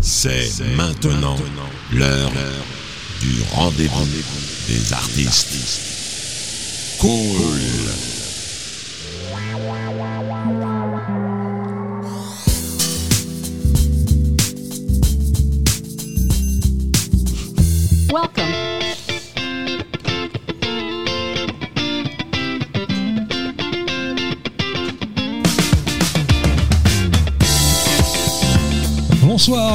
C'est maintenant l'heure du rendez-vous des artistes. Cool.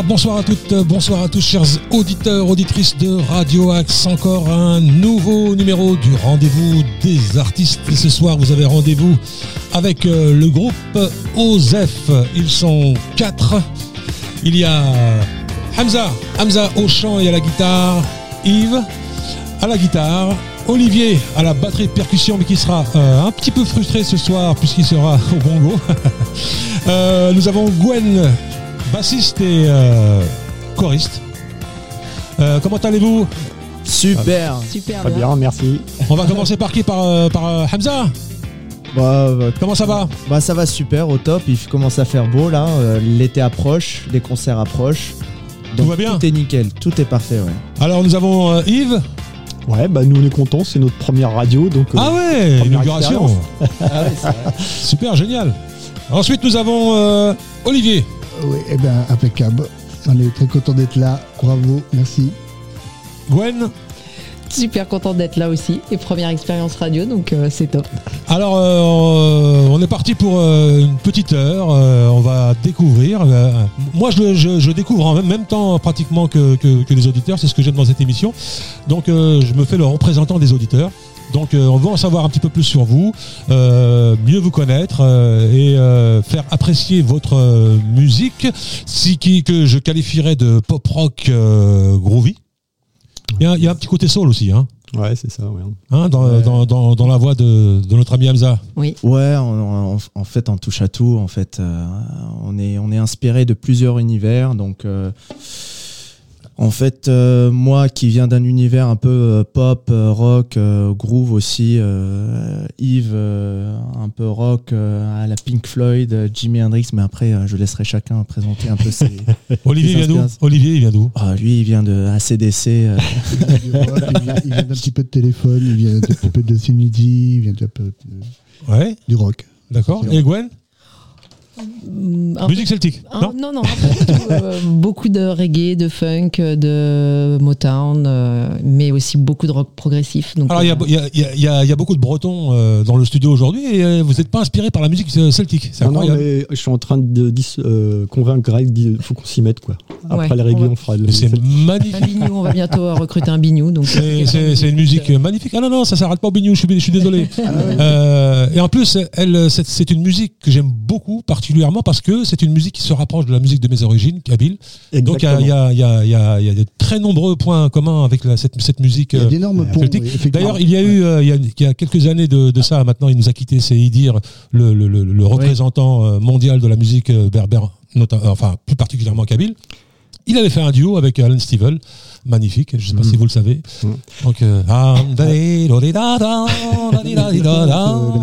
Bonsoir, à toutes, bonsoir à tous, chers auditeurs, auditrices de Radio Axe. Encore un nouveau numéro du rendez-vous des artistes. Et ce soir, vous avez rendez-vous avec euh, le groupe OZEF. Ils sont quatre. Il y a Hamza, Hamza au chant et à la guitare, Yves à la guitare, Olivier à la batterie de percussion, mais qui sera euh, un petit peu frustré ce soir puisqu'il sera au bongo. Euh, nous avons Gwen, bassiste et euh, choriste. Euh, comment allez-vous? Super. Super Très bien. bien, merci. On va commencer par qui? Par, euh, par euh, Hamza? Bah, bah, Comment ça va? Bah, ça va super, au top. Il commence à faire beau là. L'été approche, les concerts approchent. Donc, va bien? Tout est nickel, tout est parfait. Ouais. Alors nous avons euh, Yves? Ouais, bah nous on est contents, c'est notre première radio, donc euh, Ah ouais, inauguration. Super, génial. Ensuite nous avons euh, Olivier. Oui, eh ben, impeccable. On est très content d'être là. Bravo, merci. Gwen. Super contente d'être là aussi. Et première expérience radio, donc euh, c'est top. Alors, euh, on est parti pour euh, une petite heure. euh, on va découvrir. euh, moi, je, je- je découvre en même- même temps pratiquement que, que- que les auditeurs. C'est ce que j'aime dans cette émission. Donc, euh, je me fais le représentant des auditeurs. Donc, euh, on va en savoir un petit peu plus sur vous, euh, mieux vous connaître euh, et euh, faire apprécier votre euh, musique, si, qui, que je qualifierais de pop rock euh, groovy. Il y, a, il y a un petit côté soul aussi, hein, ouais, c'est ça. Ouais. hein, dans, Ouais. dans- dans- dans la voix de, de notre ami Hamza. Oui. Ouais, on- on- en fait, on touche à tout. En fait, euh, on est, on est inspiré de plusieurs univers. Donc, euh, en fait, euh, moi qui viens d'un univers un peu euh, pop, euh, rock, euh, groove aussi, euh, Yves euh, un peu rock euh, à la Pink Floyd, euh, Jimi Hendrix. Mais après, euh, je laisserai chacun présenter un peu ses. Olivier Qui vient. Olivier il vient d'où Ah, lui, il vient de ACDC. euh, Il vient d'un petit peu de téléphone, il vient d'un petit peu de Cindy, il vient d'un peu de- Ouais, du rock. d'accord. Et Gwen Mm, un Musique celtique un- Non non, non, un peu euh, beaucoup de reggae, de funk, de Motown, euh, mais aussi beaucoup de rock progressif. Donc, Alors il y a, euh, y y y y beaucoup de Bretons euh, dans le studio aujourd'hui et euh, vous n'êtes pas inspiré par la musique celtique. C'est Non, non, mais je suis en train de dis- euh, convaincre Greg, il faut qu'on s'y mette quoi. Après Ouais, les on reggae, va- on fera le. C'est un magnifique. bignou, on va bientôt recruter un bignou. Donc, C'est- une musique magnifique. Ah non, non, ça s'arrête pas au bignou, je suis, je suis désolé. Euh, et en plus, c'est une musique que j'aime beaucoup, particulièrement parce que c'est une musique qui se rapproche de la musique de mes origines, kabyle. Donc il y a- y, y, y, de très nombreux points communs avec la- cette, cette musique. Il y a euh, d'énormes ponts. oui. D'ailleurs, il y a eu, euh, il, y a, il y a quelques années de, de ça, maintenant il nous a quitté, c'est Idir, le, le, le, le représentant euh, mondial de la musique berbère, enfin plus particulièrement kabyle. Il avait fait un duo avec Alan Stivell, magnifique, je ne sais pas Mhm. si vous le savez. Mhm. Donc, euh,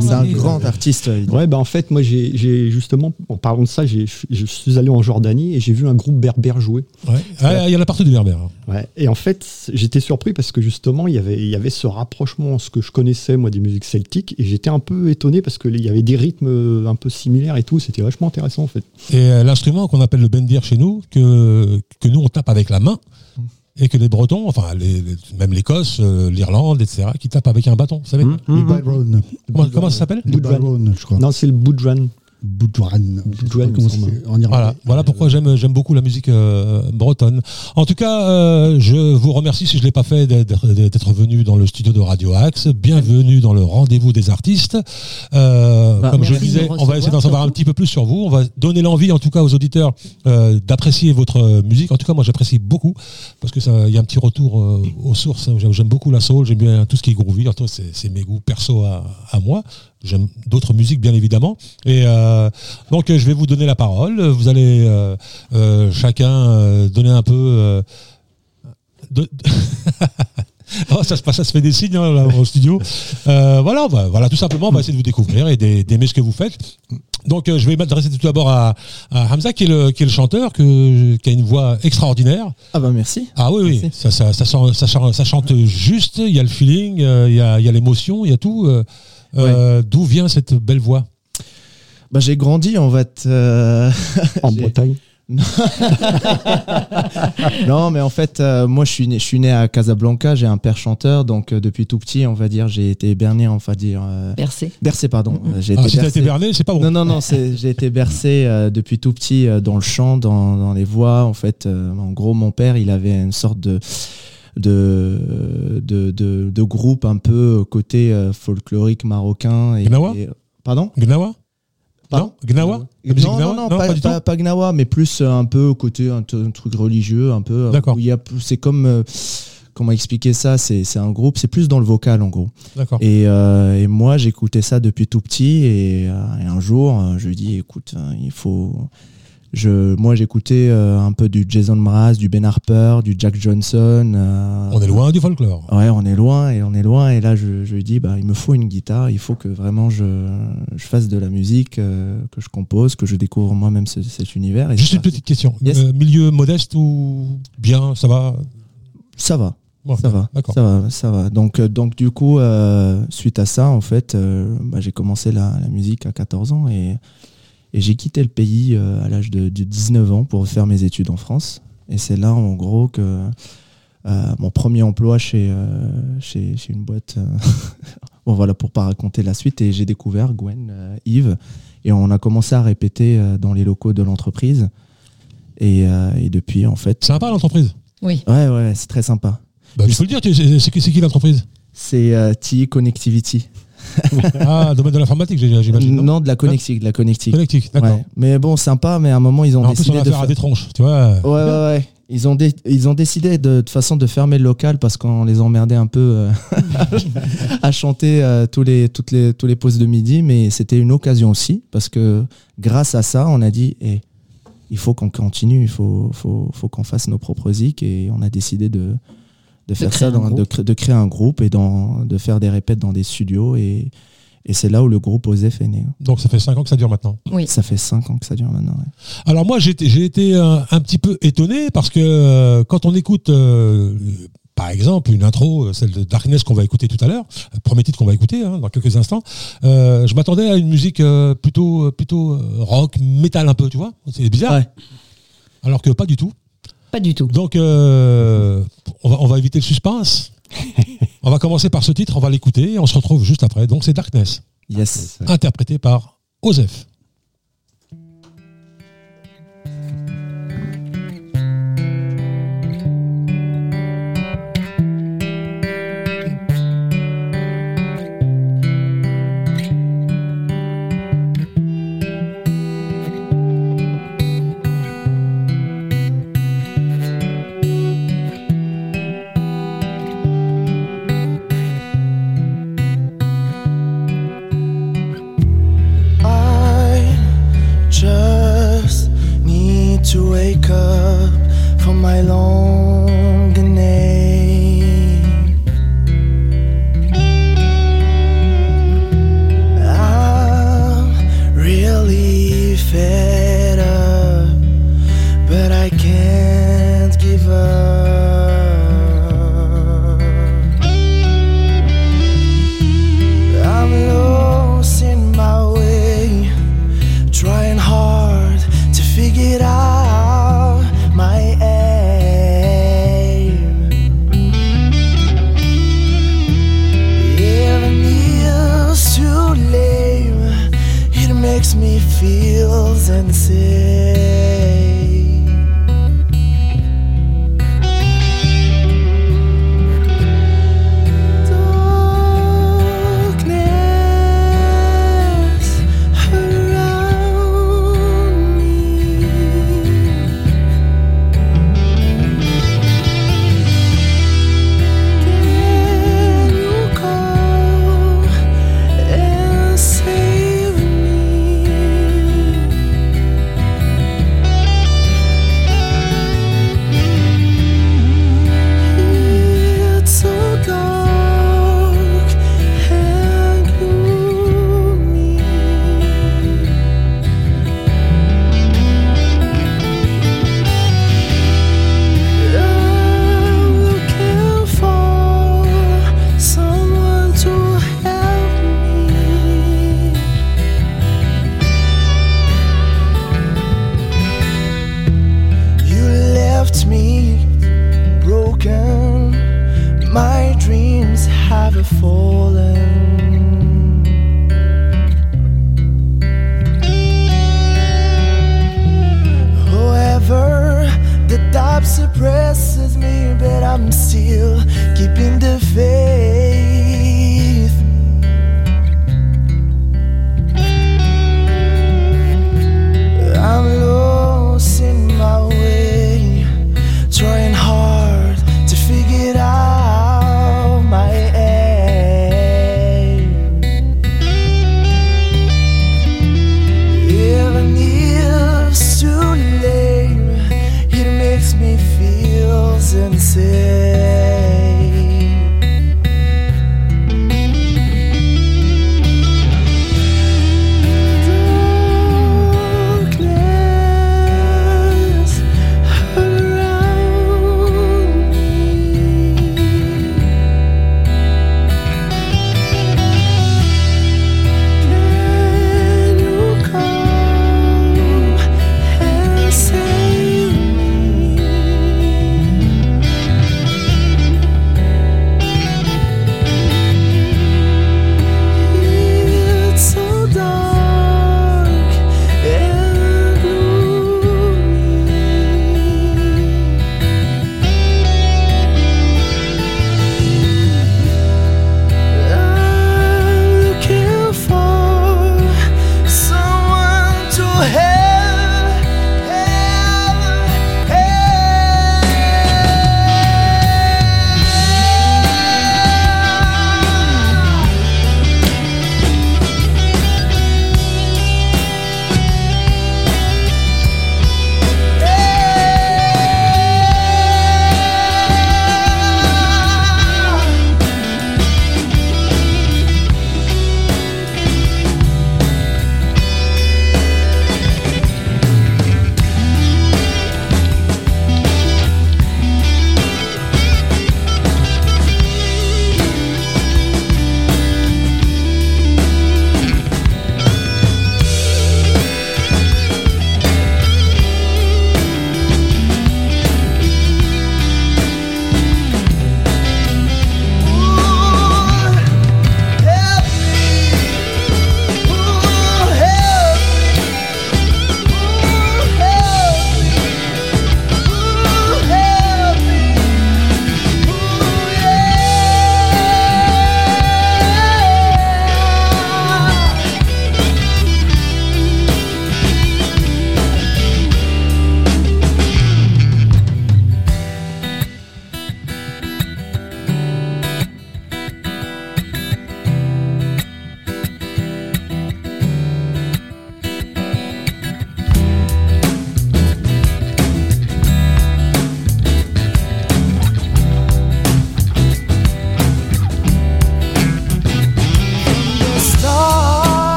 C'est un grand artiste. il- Ouais, bah en fait, moi j'ai justement, en parlant de ça, j'ai- je suis allé en Jordanie et j'ai vu un groupe berbère jouer. Ouais. Ah, il y en a partout du berbère. Ouais. Et en fait, j'étais surpris parce que justement, il y avait, il y avait ce rapprochement, ce que je connaissais moi des musiques celtiques, et j'étais un peu étonné parce qu'il y avait des rythmes euh, un peu similaires et tout. C'était vachement intéressant en fait. Et euh, l'instrument qu'on appelle le bendir chez nous, que, que nous on tape avec la main, et que les Bretons, enfin les- les- même l'Écosse, euh, l'Irlande, etc., qui tapent avec un bâton. Vous savez. Byron. comment, comment ça s'appelle? Je crois. Non, c'est le Boudjouan. Boudouane. Boudouane, comment en Irlandais. Voilà, voilà pourquoi j'aime j'aime beaucoup la musique euh, bretonne. En tout cas, euh, je vous remercie si je l'ai pas fait d'être venu dans le studio de Radio Axe. Bienvenue dans le rendez-vous des artistes. Euh, Bah, comme je disais, on va essayer d'en savoir un petit peu plus sur vous. On va donner l'envie, en tout cas, aux auditeurs euh, d'apprécier votre musique. En tout cas, moi, j'apprécie beaucoup parce que ça, il y a un petit retour euh, aux sources. J'aime j'aime beaucoup la soul, j'aime bien tout ce qui est groovy. C'est c'est mes goûts perso à, à moi. J'aime d'autres musiques, bien évidemment. Et euh, donc, je vais vous donner la parole. Vous allez euh, euh, chacun donner un peu. de- Oh, ça, se passe, ça se fait des signes hein, là, au studio. Voilà, va- voilà, tout simplement, on va essayer de vous découvrir et d'ai- d'aimer ce que vous faites. Donc je vais m'adresser tout d'abord à, à Hamza qui est le, qui est le chanteur, que, qui a une voix extraordinaire. Ah bah merci. Ah oui, oui, Merci. ça, ça, ça, sent- ça, chante- ça chante juste, il y a le feeling, il y a, il y a l'émotion, il y a tout. Euh, D'où vient cette belle voix Bah j'ai grandi en fait. euh, En Bretagne. non mais en fait euh, moi je suis né, je suis né à Casablanca, j'ai un père chanteur donc euh, depuis tout petit on va dire j'ai été berné on va dire euh, Bercé. bercé pardon. Euh, J'ai ah, été bercé. berné, c'est pas bon. Non, non, non, c'est- j'ai été bercé euh, depuis tout petit euh, dans le chant, dans, dans les voix. En fait, euh, en gros, mon père, il avait une sorte de de, de, de, de groupe un peu côté euh, folklorique marocain. Et, Gnawa et- pardon Gnawa Pardon Non Gnawa musique non, Gnawa non, non, pas, pas du tout pas- pas Gnawa, mais plus euh, un peu côté un, truc religieux, un peu. euh, D'accord. C'est comme. euh, comment expliquer ça C'est un groupe, c'est plus dans le vocal en gros. D'accord. Et, euh, et moi, j'écoutais ça depuis tout petit. Et, euh, et un jour, euh, je lui dis, écoute, euh, il faut. Je, moi, j'écoutais euh, un peu du Jason Mraz, du Ben Harper, du Jack Johnson. euh, On est loin du folklore. Ouais, on est loin et on est loin. Et là, je, je lui dis, bah, il me faut une guitare. Il faut que vraiment je, je fasse de la musique, euh, que je compose, que je découvre moi-même ce- cet univers. Et Juste une petite question. Yes. Milieu modeste ou bien, ça va? Ça va. Bon, Ça va, ça va, ça va. Donc, donc du coup, suite à ça, en fait, bah, j'ai commencé la, la musique à 14 ans et, et j'ai quitté le pays euh, à l'âge de, de 19 ans pour faire mes études en France. Et c'est là, en gros, que euh, mon premier emploi chez, euh, chez, chez une boîte. euh, bon, voilà, pour pas raconter la suite. Et j'ai découvert Gwen, euh, Yves, et on a commencé à répéter euh, dans les locaux de l'entreprise. Et, euh, et depuis, en fait. Sympa l'entreprise Oui. Ouais, ouais, c'est très sympa. bah, Il faut le dire, tu- c'est c'est qui, c'est qui l'entreprise? C'est euh, TI Connectivity. Ah, domaine de l'informatique, j'imagine. non Non, de la connectique, de la connectique. Connectique, d'accord. Ouais. Mais bon, sympa, mais à un moment, ils ont En plus, on décidé a de. affaire à fa- des tronches, tu vois. Ouais, ouais, ouais. Ils ont, dé- ils ont décidé de, de façon de fermer le local parce qu'on les emmerdait un peu euh, à chanter euh, tous les, toutes les, tous les pauses de midi. Mais c'était une occasion aussi parce que grâce à ça, on a dit eh, il faut qu'on continue, il faut, faut, faut qu'on fasse nos propres zik. Et on a décidé de, de faire créer ça, un dans- de, créer un groupe et dans, de faire des répètes dans des studios. Et, et c'est là où le groupe Osef est né. Donc ça fait 5 ans que ça dure maintenant. Oui. Ça fait 5 ans que ça dure maintenant. ouais. Alors moi j'ai été, j'ai été euh, un petit peu étonné parce que euh, quand on écoute euh, par exemple une intro, celle de Darkness qu'on va écouter tout à l'heure, le premier titre qu'on va écouter hein, dans quelques instants, euh, je m'attendais à une musique euh, plutôt plutôt rock, métal un peu, tu vois. C'est bizarre. Ouais. Alors que pas du tout. Pas du tout. Donc euh, on, va, on va éviter le suspense. on va commencer par ce titre, on va l'écouter et on se retrouve juste après. Donc c'est Darkness, Yes. interprété par Osef.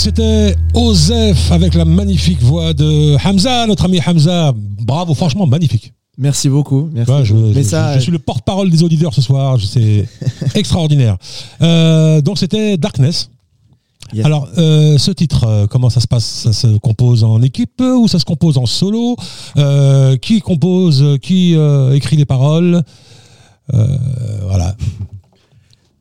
C'était Osef avec la magnifique voix de Hamza, notre ami Hamza. Bravo, franchement magnifique. Merci beaucoup. Merci. Ouais, je, Mais je- ça, je suis le porte-parole des auditeurs ce soir, c'est extraordinaire. Euh, donc c'était Darkness. Yes. Alors, euh, ce titre, euh, comment ça se passe? Ça se compose en équipe ou ça se compose en solo? Qui compose Qui écrit les paroles? Voilà.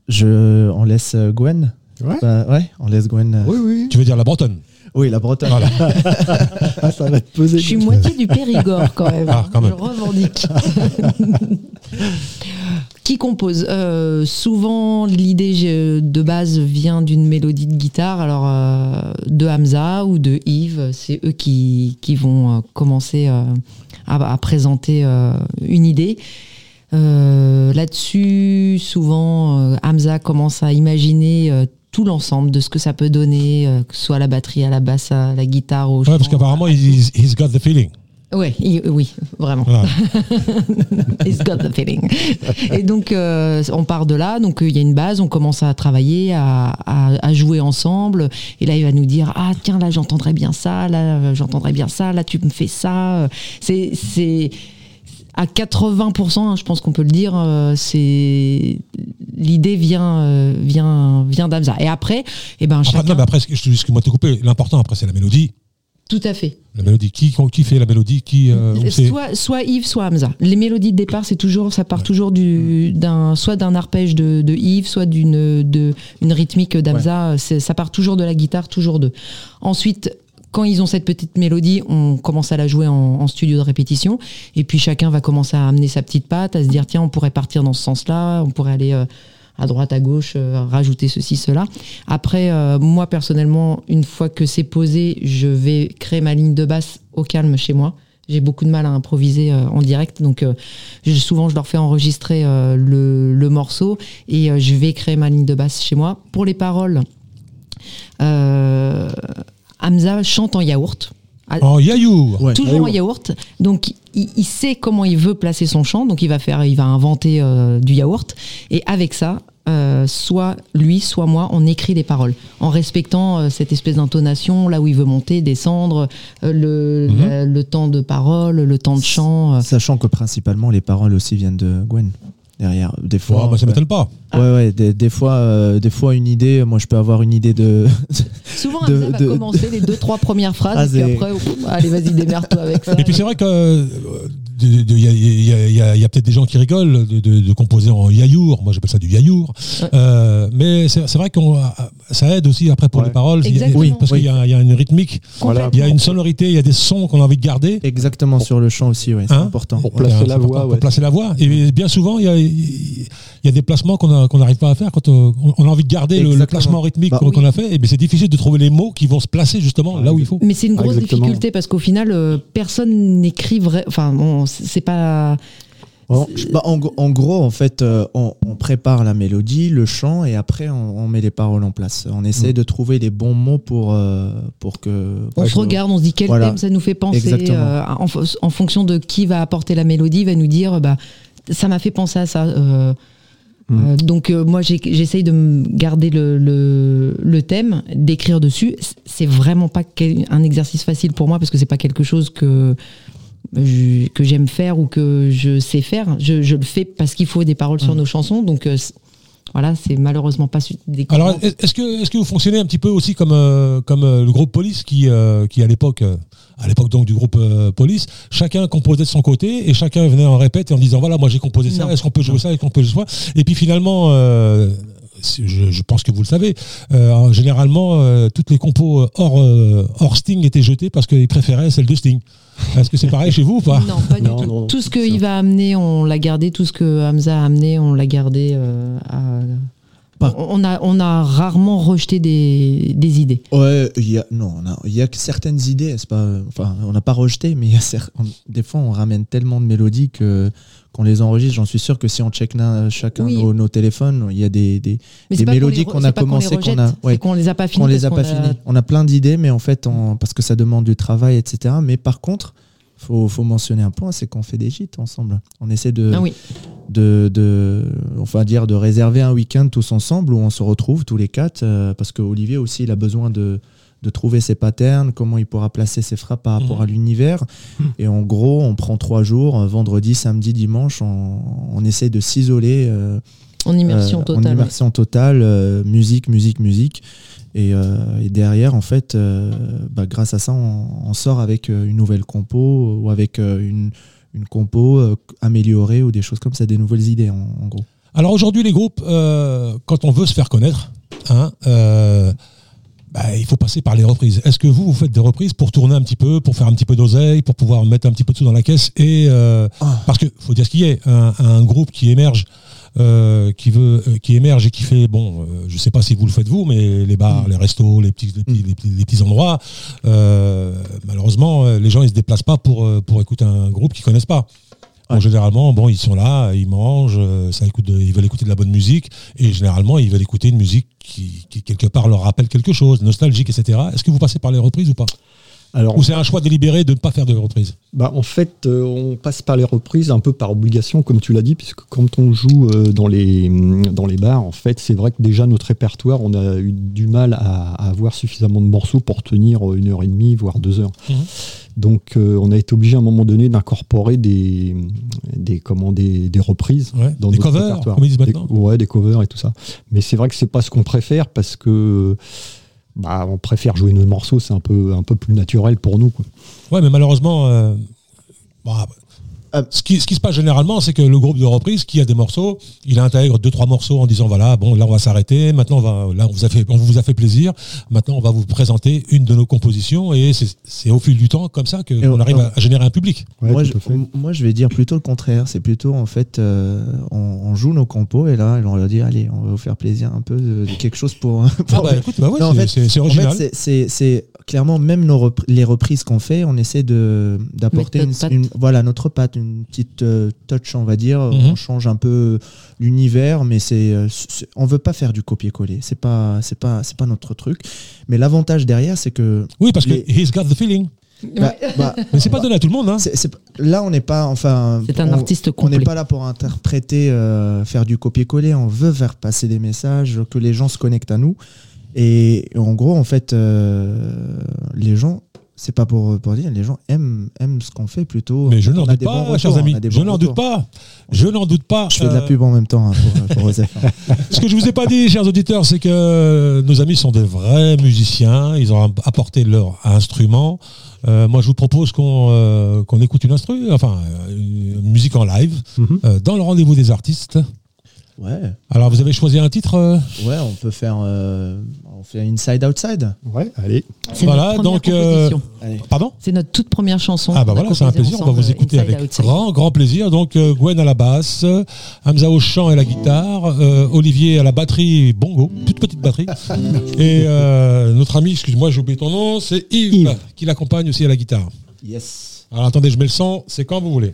je, on laisse Gwen. Ouais. Bah, ouais, on laisse Gwen. euh, Oui, oui. Tu veux dire la Bretonne Oui, la Bretonne. Voilà. Ah, ça va te poser. Je suis moitié du Périgord quand même. Ah, quand même. Je revendique. Qui compose? Euh, Souvent, l'idée de base vient d'une mélodie de guitare, alors euh, de Hamza ou de Yves. C'est eux qui, qui vont euh, commencer euh, à, à présenter euh, une idée. Euh, Là-dessus, souvent, euh, Hamza commence à imaginer euh, tout l'ensemble de ce que ça peut donner, euh, que ce soit à la batterie, à la basse, à la guitare, au Ouais, chant. parce qu'apparemment, he's, he's got the feeling. Ouais, il- oui, vraiment. Voilà. He's got the feeling. Et donc, euh, on part de là. Donc, euh, il y a une base. On commence à travailler, à, à- à jouer ensemble. Et là, il va nous dire Ah, tiens, là, j'entendrais bien ça. Là, j'entendrais bien ça. Là, tu me fais ça. C'est. À 80%, hein, je pense qu'on peut le dire, euh, c'est l'idée vient euh, vient vient d'Amza. Et après, eh ben chacun, non, mais après, excuse-moi de te couper. L'important, après, c'est la mélodie. tout à fait. La mélodie. Qui, qui fait la mélodie? Qui euh, soit, soit Yves, soit Hamza. Les mélodies de départ, c'est toujours, ça part toujours du, d'un, soit d'un arpège de, de Yves, soit d'une, de, une rythmique d'Hamza. C'est- Ça part toujours de la guitare, toujours d'eux. Ensuite, quand ils ont cette petite mélodie, on commence à la jouer en, studio de répétition. Et puis chacun va commencer à amener sa petite patte, à se dire tiens, on pourrait partir dans ce sens-là, on pourrait aller. euh, à droite, à gauche, euh, rajouter ceci, cela. Après, euh, moi personnellement, une fois que c'est posé, je vais créer ma ligne de basse au calme chez moi. J'ai beaucoup de mal à improviser en direct, donc souvent je leur fais enregistrer le, le morceau et je vais créer ma ligne de basse chez moi. Pour les paroles, Hamza chante en yaourt. À- En Yayou. Ouais. toujours en yaourt. Donc, il, il sait comment il veut placer son chant. Donc, il va faire, il va inventer euh, du yaourt. Et avec ça, euh, soit lui, soit moi, on écrit les paroles en respectant euh, cette espèce d'intonation là où il veut monter, descendre, euh, le, Mhm. la- le temps de parole, le temps de chant. euh. Sachant que principalement les paroles aussi viennent de Gwen derrière. Des fois, Ouais, bah, ça m'étonne pas. ouais, ouais, des, des fois, euh, des fois une idée. Moi, je peux avoir une idée de. Souvent, de- Hamza va de- commencer les deux, trois premières phrases. Ah, et puis après, ouf, allez, vas-y, démerde-toi avec ça. Et puis c'est vrai que euh, de- de- il y a, il y a- il y a- il y a peut-être des gens qui rigolent de, de- de composer en yaourt. Moi j'appelle ça du yaourt. Ouais. Euh, mais c'est c'est vrai que ça aide aussi après pour Ouais. les paroles. Il y a- Exactement. oui, parce Oui. qu'il y, a- il y a une rythmique, Voilà. il y a une sonorité, il y a des sons qu'on a envie de garder. Exactement sur le chant aussi, ouais, c'est Hein important. Pour placer la voix, Pour placer la voix. Et bien souvent, il y a, il y a des placements qu'on n'arrive pas à faire quand on, on a envie de garder le, placement rythmique Bah, qu'on oui. a fait. Et bien c'est difficile de trouver les mots qui vont se placer justement là où il faut. Mais c'est une grosse difficulté parce qu'au final, euh, personne n'écrit vrai. Enfin, bon, c'est pas. Bah, en, gros- en gros, en fait, euh, on, on prépare la mélodie, le chant, et après, on, on met les paroles en place. On essaie Mm. de trouver les bons mots pour, euh, pour que. On se regarde, on se dit quel Voilà. thème ça nous fait penser. Euh, en, fo- en fonction de qui va apporter la mélodie, va nous dire bah ça m'a fait penser à ça. euh, Mm. euh, donc euh, moi j'essaye de garder le, le, le thème, d'écrire dessus. C'est vraiment pas un exercice facile pour moi parce que c'est pas quelque chose que je- que j'aime faire ou que je sais faire. Je, je le fais parce qu'il faut des paroles sur nos chansons. Donc euh, voilà, c'est malheureusement pas des Alors, est-ce que, est-ce que vous fonctionnez un petit peu aussi comme, euh, comme euh, le groupe Police qui, euh, qui à l'époque, à l'époque donc du groupe Police, chacun composait de son côté et chacun venait en répète en disant voilà, moi j'ai composé ça, est-ce qu'on peut jouer ça, est-ce qu'on peut jouer ça? Et puis finalement, je, je pense que vous le savez, euh, généralement, euh, toutes les compos hors, euh, hors Sting étaient jetées parce qu'ils préféraient celle de Sting. Est-ce que c'est pareil chez vous ou pas? Non, pas du Non, tout. non, tout ce qu'il va amener, on l'a gardé. Tout ce que Hamza a amené, on l'a gardé euh, à, On a, on a rarement rejeté des, des idées. Ouais, il y a non, il y a que certaines idées, c'est pas, enfin, on n'a pas rejeté, mais il y a cer- on- des fois on ramène tellement de mélodies que qu'on les enregistre. J'en suis sûr que si on check na- chacun Oui. nos, nos téléphones, il y a des, qu'on mélodies qu'on a commencé, qu'on a- ouais. qu'on les a pas finies. qu'on les a pas. On a plein d'idées, mais en fait, on- parce que ça demande du travail, etc. Mais par contre, faut, faut mentionner un point, c'est qu'on fait des gîtes ensemble. On essaie de, Ah oui. de, de, enfin dire, de réserver un week-end tous ensemble où on se retrouve tous les quatre, euh, parce que Olivier aussi, il a besoin de, de trouver ses patterns, comment il pourra placer ses frappes par rapport Mhm. à l'univers. Et en gros, on prend trois jours, euh, vendredi, samedi, dimanche, on, on essaie de s'isoler. euh, En immersion euh, totale. En immersion totale, euh, musique, musique, musique. Et, euh, et derrière, en fait, euh, bah, grâce à ça, on, on sort avec euh, une nouvelle compo ou avec euh, une, une compo euh, améliorée ou des choses comme ça, des nouvelles idées en, en gros. Alors aujourd'hui, les groupes, euh, quand on veut se faire connaître, hein, euh, bah, il faut passer par les reprises. Est-ce que vous, vous faites des reprises pour tourner un petit peu, pour faire un petit peu d'oseille, pour pouvoir mettre un petit peu de sous dans la caisse et euh, Ah. parce que faut dire ce qu'il y est, un, un groupe qui émerge, euh, qui veut, euh, qui émerge et qui fait, bon, je sais pas si vous le faites vous, mais les bars, Mm. les restos, les petits, les petits, les petits- les petits endroits, malheureusement, les gens ils se déplacent pas pour pour écouter un groupe qu'ils connaissent pas. Généralement, bon, ils sont là, ils mangent, euh, ils veulent écouter de la bonne musique, et généralement, ils veulent écouter une musique qui, quelque part leur rappelle quelque chose, nostalgique, etc. Est-ce que vous passez par les reprises ou pas? Alors, Ou c'est un choix délibéré de ne pas faire de reprises Bah, en fait, euh, on passe par les reprises un peu par obligation, comme tu l'as dit, puisque quand on joue euh, dans, les, hum, dans les bars, en fait, c'est vrai que déjà notre répertoire, on a eu du mal à, à avoir suffisamment de morceaux pour tenir euh, une heure et demie, voire deux heures. Mhm. Donc, euh, on a été obligé à un moment donné d'incorporer des, des, comment, des, des reprises. Ouais. Dans Des notre covers, répertoire. comme ils disent Des- Ouais, des covers et tout ça. Mais c'est vrai que c'est pas ce qu'on préfère parce que bah, on préfère jouer nos morceaux, c'est un peu, un peu plus naturel pour nous. quoi. Ouais, mais malheureusement, euh, bah, Euh, ce, qui, ce qui se passe généralement, c'est que le groupe de reprise qui a des morceaux, il intègre deux trois morceaux en disant voilà, bon là on va s'arrêter, maintenant on va, là on vous a fait, on vous a fait plaisir, maintenant on va vous présenter une de nos compositions et c'est- au fil du temps comme ça qu'on on- arrive à, à générer un public. Ouais, moi, je, moi, vais dire plutôt le contraire. C'est plutôt, en fait, euh, on, on joue nos compos et là, on leur dit allez, on va vous faire plaisir un peu de, de quelque chose pour. Ah bah écoute, bah ouais, en fait- En fait, c'est clairement même nos repr- les reprises qu'on fait, on essaie de d'apporter une, notre patte. une- voilà notre patte, une petite euh, touch, on va dire. Mhm. On change un peu l'univers, mais c'est euh, c'est- on veut pas faire du copier-coller. C'est pas c'est pas c'est pas notre truc. Mais l'avantage derrière, c'est que oui, parce que les- he's got the feeling. bah, bah, Mais c'est pas donné à tout le monde. Hein. là on n'est pas enfin C'est un on- artiste on n'est pas là pour interpréter, euh, faire du copier-coller. On veut faire passer des messages, que les gens se connectent à nous. Et en gros, en fait, euh, les gens, c'est pas pour, pour dire, les gens aiment, aiment ce qu'on fait plutôt. Mais je n'en doute pas, retours, chers amis. Je n'en doute pas. Je n'en doute pas. Je fais de la Euh, pub en même temps hein, pour, pour Osef. Ce que je vous ai pas dit, chers auditeurs, c'est que nos amis sont des vrais musiciens. Ils ont apporté leur instrument. Euh, moi, je vous propose qu'on euh, qu'on écoute une instru, enfin euh, une musique en live Mhm. euh, dans le rendez-vous des artistes. Ouais, Alors, vous avez choisi un titre. euh, ouais, on peut faire, euh, on fait inside outside. Ouais, allez. Voilà, donc, euh. Allez. Pardon? C'est notre toute première chanson. Ah bah voilà, c'est un plaisir. On va vous écouter Inside avec Outside. grand, grand plaisir. Donc euh, Gwen à la basse, Hamza au chant et la guitare, euh, Olivier à la batterie bongo, toute petite batterie, et euh, notre ami, excuse-moi, j'ai oublié ton nom, c'est Yves, Yves. qui l'accompagne aussi à la guitare. Yes. Alors attendez, je mets le son, c'est quand vous voulez.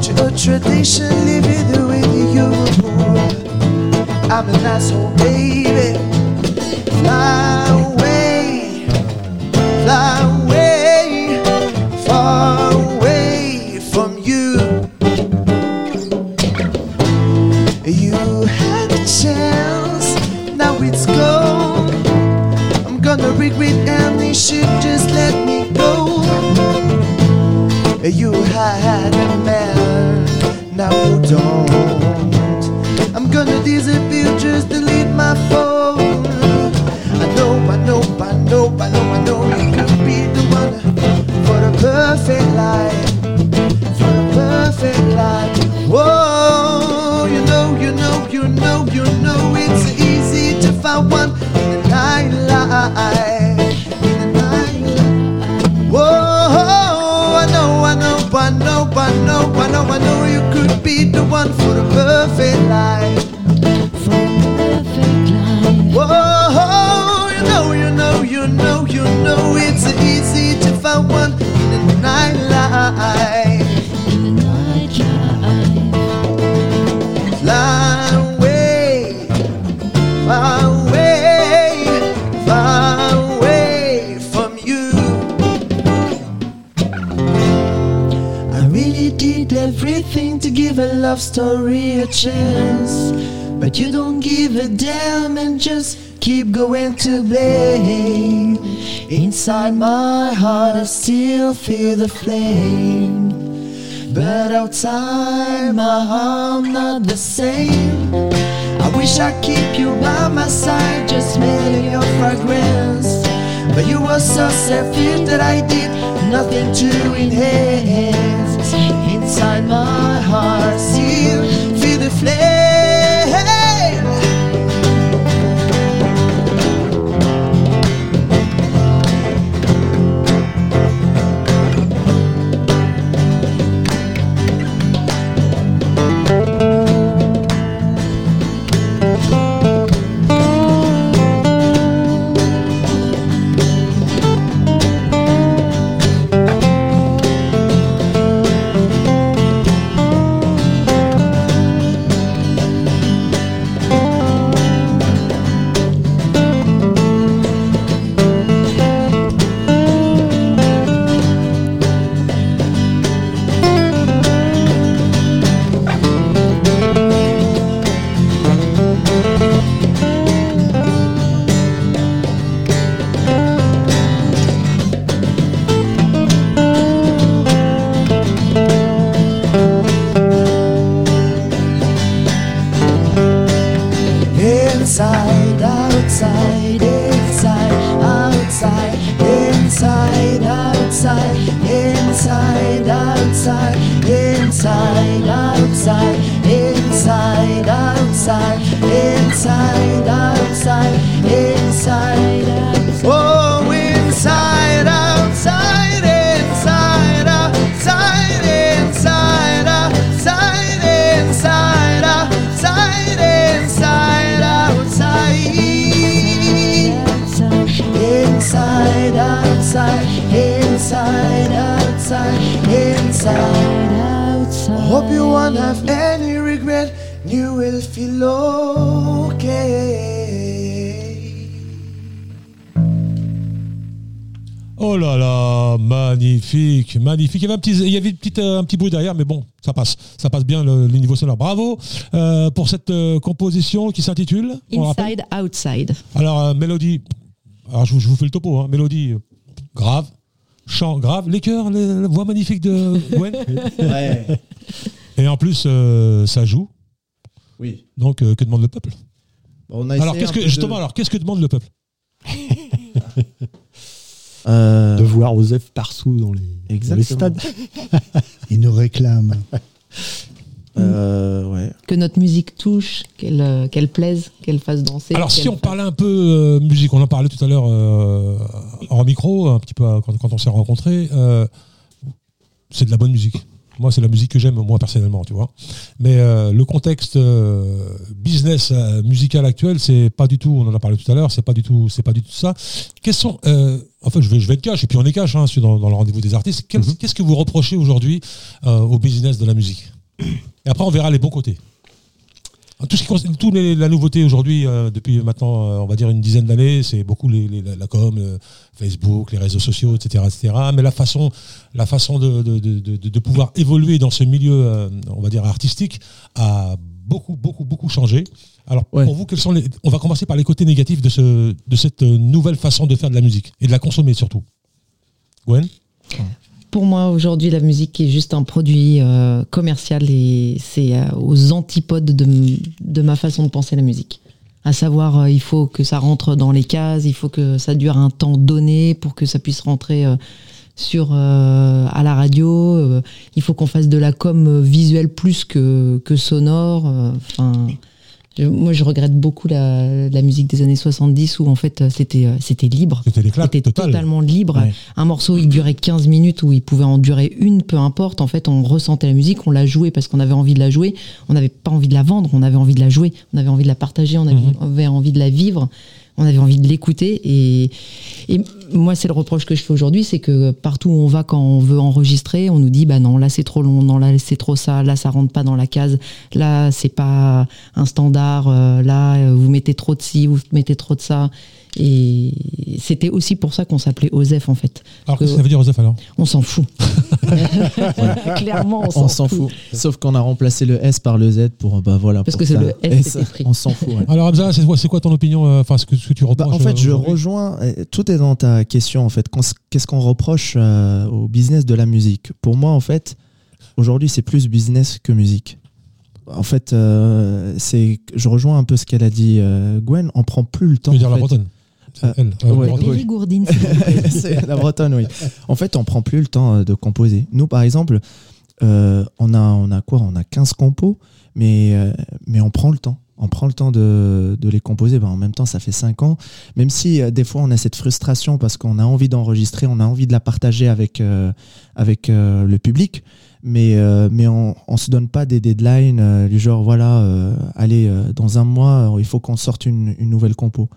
cultural tradition, living the you. I'm an asshole, baby. out the door. Love story a chance. But you don't give a damn and just keep going to blame. Inside my heart, I still feel the flame. But outside my heart, not the same. I wish I keep you by my side, just smelling your fragrance. But you were so selfish that I did nothing to enhance. Inside my nasci magnifique. Il y avait un petit, il y avait une petite, euh, un petit bruit derrière, mais bon, ça passe, ça passe bien le, le niveau sonore. Bravo euh, pour cette euh, composition qui s'intitule. Inside, outside. Alors euh, mélodie, alors je vous, je vous fais le topo. Hein. Mélodie grave, chant grave, les chœurs, la voix magnifique de Gwen. Ouais. Et en plus, euh, ça joue. Oui. Donc, euh, que demande le peuple? On a Alors, qu'est-ce que, justement, de- alors, qu'est-ce que demande le peuple? Euh, De voir Osef partout dans les, dans les Exactement. stades. Il nous réclame. euh, ouais. Que notre musique touche, qu'elle euh, qu'elle plaise, qu'elle fasse danser. Alors, si on fasse- parlait un peu euh, musique, on en parlait tout à l'heure euh, hors micro, un petit peu quand, quand on s'est rencontrés. euh, c'est de la bonne musique. Moi, c'est la musique que j'aime, moi, personnellement, tu vois. Mais euh, le contexte euh, business euh, musical actuel, c'est pas du tout, on en a parlé tout à l'heure, c'est pas du tout, c'est pas du tout ça. Quels sont, en fait, je vais, je vais être cash, et puis on est cash, hein, dans, dans le rendez-vous des artistes. Quel- Mhm. Qu'est-ce que vous reprochez aujourd'hui au business de la musique? Et après, on verra les bons côtés. Tout ce qui concerne tout les- la nouveauté aujourd'hui, euh, depuis maintenant, euh, on va dire une dizaine d'années, c'est beaucoup les, les- la, la com, le Facebook, les réseaux sociaux, etc., etc. Mais la façon, la façon de, de, de- de- de pouvoir évoluer dans ce milieu, euh, on va dire artistique, a beaucoup, beaucoup, beaucoup changé. Alors Ouais. pour vous, quels sont les On va commencer par les côtés négatifs de ce, de cette nouvelle façon de faire de la musique et de la consommer surtout. Gwen? Pour moi, aujourd'hui, la musique est juste un produit euh, commercial et c'est euh, aux antipodes de, de ma façon de penser la musique. À savoir, euh, il faut que ça rentre dans les cases, il faut que ça dure un temps donné pour que ça puisse rentrer euh, sur à la radio. il faut qu'on fasse de la com visuelle plus que, que sonore. Enfin, je- moi, je regrette beaucoup la, la musique des années 70 où en fait euh, c'était euh, c'était libre. C'était total. totalement libre. Ouais. Un morceau, il durait 15 minutes ou il pouvait en durer une, peu importe. En fait, on ressentait la musique, on la jouait parce qu'on avait envie de la jouer. On n'avait pas envie de la vendre, on avait envie de la jouer, on avait envie de la partager, on avait, Mhm. on avait envie de la vivre, on avait envie de l'écouter. Et, et moi, c'est le reproche que je fais aujourd'hui, c'est que partout où on va quand on veut enregistrer, on nous dit, bah non, là c'est trop long, non, là c'est trop ça, là ça rentre pas dans la case, là c'est pas un standard, euh, là euh, vous mettez trop de ci, vous mettez trop de ça. Et c'était aussi pour ça qu'on s'appelait Osef en fait. Alors qu'est-ce que ça veut dire Joseph alors On s'en fout. Clairement, on s'en On s'en fout. Sauf qu'on a remplacé le S par le Z pour bah voilà. Parce pour que c'est le S pris. On s'en fout. ouais. Alors Hamza, c'est quoi, c'est quoi ton opinion euh, Enfin, ce que, ce que tu Bah, reproches en fait, euh, je rejoins. euh, Tout est dans ta question en fait. S- Qu'est-ce qu'on reproche euh, au business de la musique? Pour moi, en fait, aujourd'hui, c'est plus business que musique. En fait, euh, c'est. Je rejoins un peu ce qu'elle a dit, euh, Gwen. On prend plus le Tu temps. veux dire en la bretonne? Ouais. Billy Gourdine, plaît. c'est la bretonne, oui. En fait, on prend plus le temps euh, de composer. Nous, par exemple, euh, on, a, on a quoi? On a 15 compos, mais, euh, mais on prend le temps. On prend le temps de, de les composer. Ben, en même temps, ça fait 5 ans. Même si euh, des fois, on a cette frustration parce qu'on a envie d'enregistrer, on a envie de la partager avec, euh, avec euh, le public. Mais, euh, mais on ne se donne pas des deadlines euh, du genre, voilà, euh, allez, euh, dans un mois, euh, il faut qu'on sorte une, une nouvelle compo.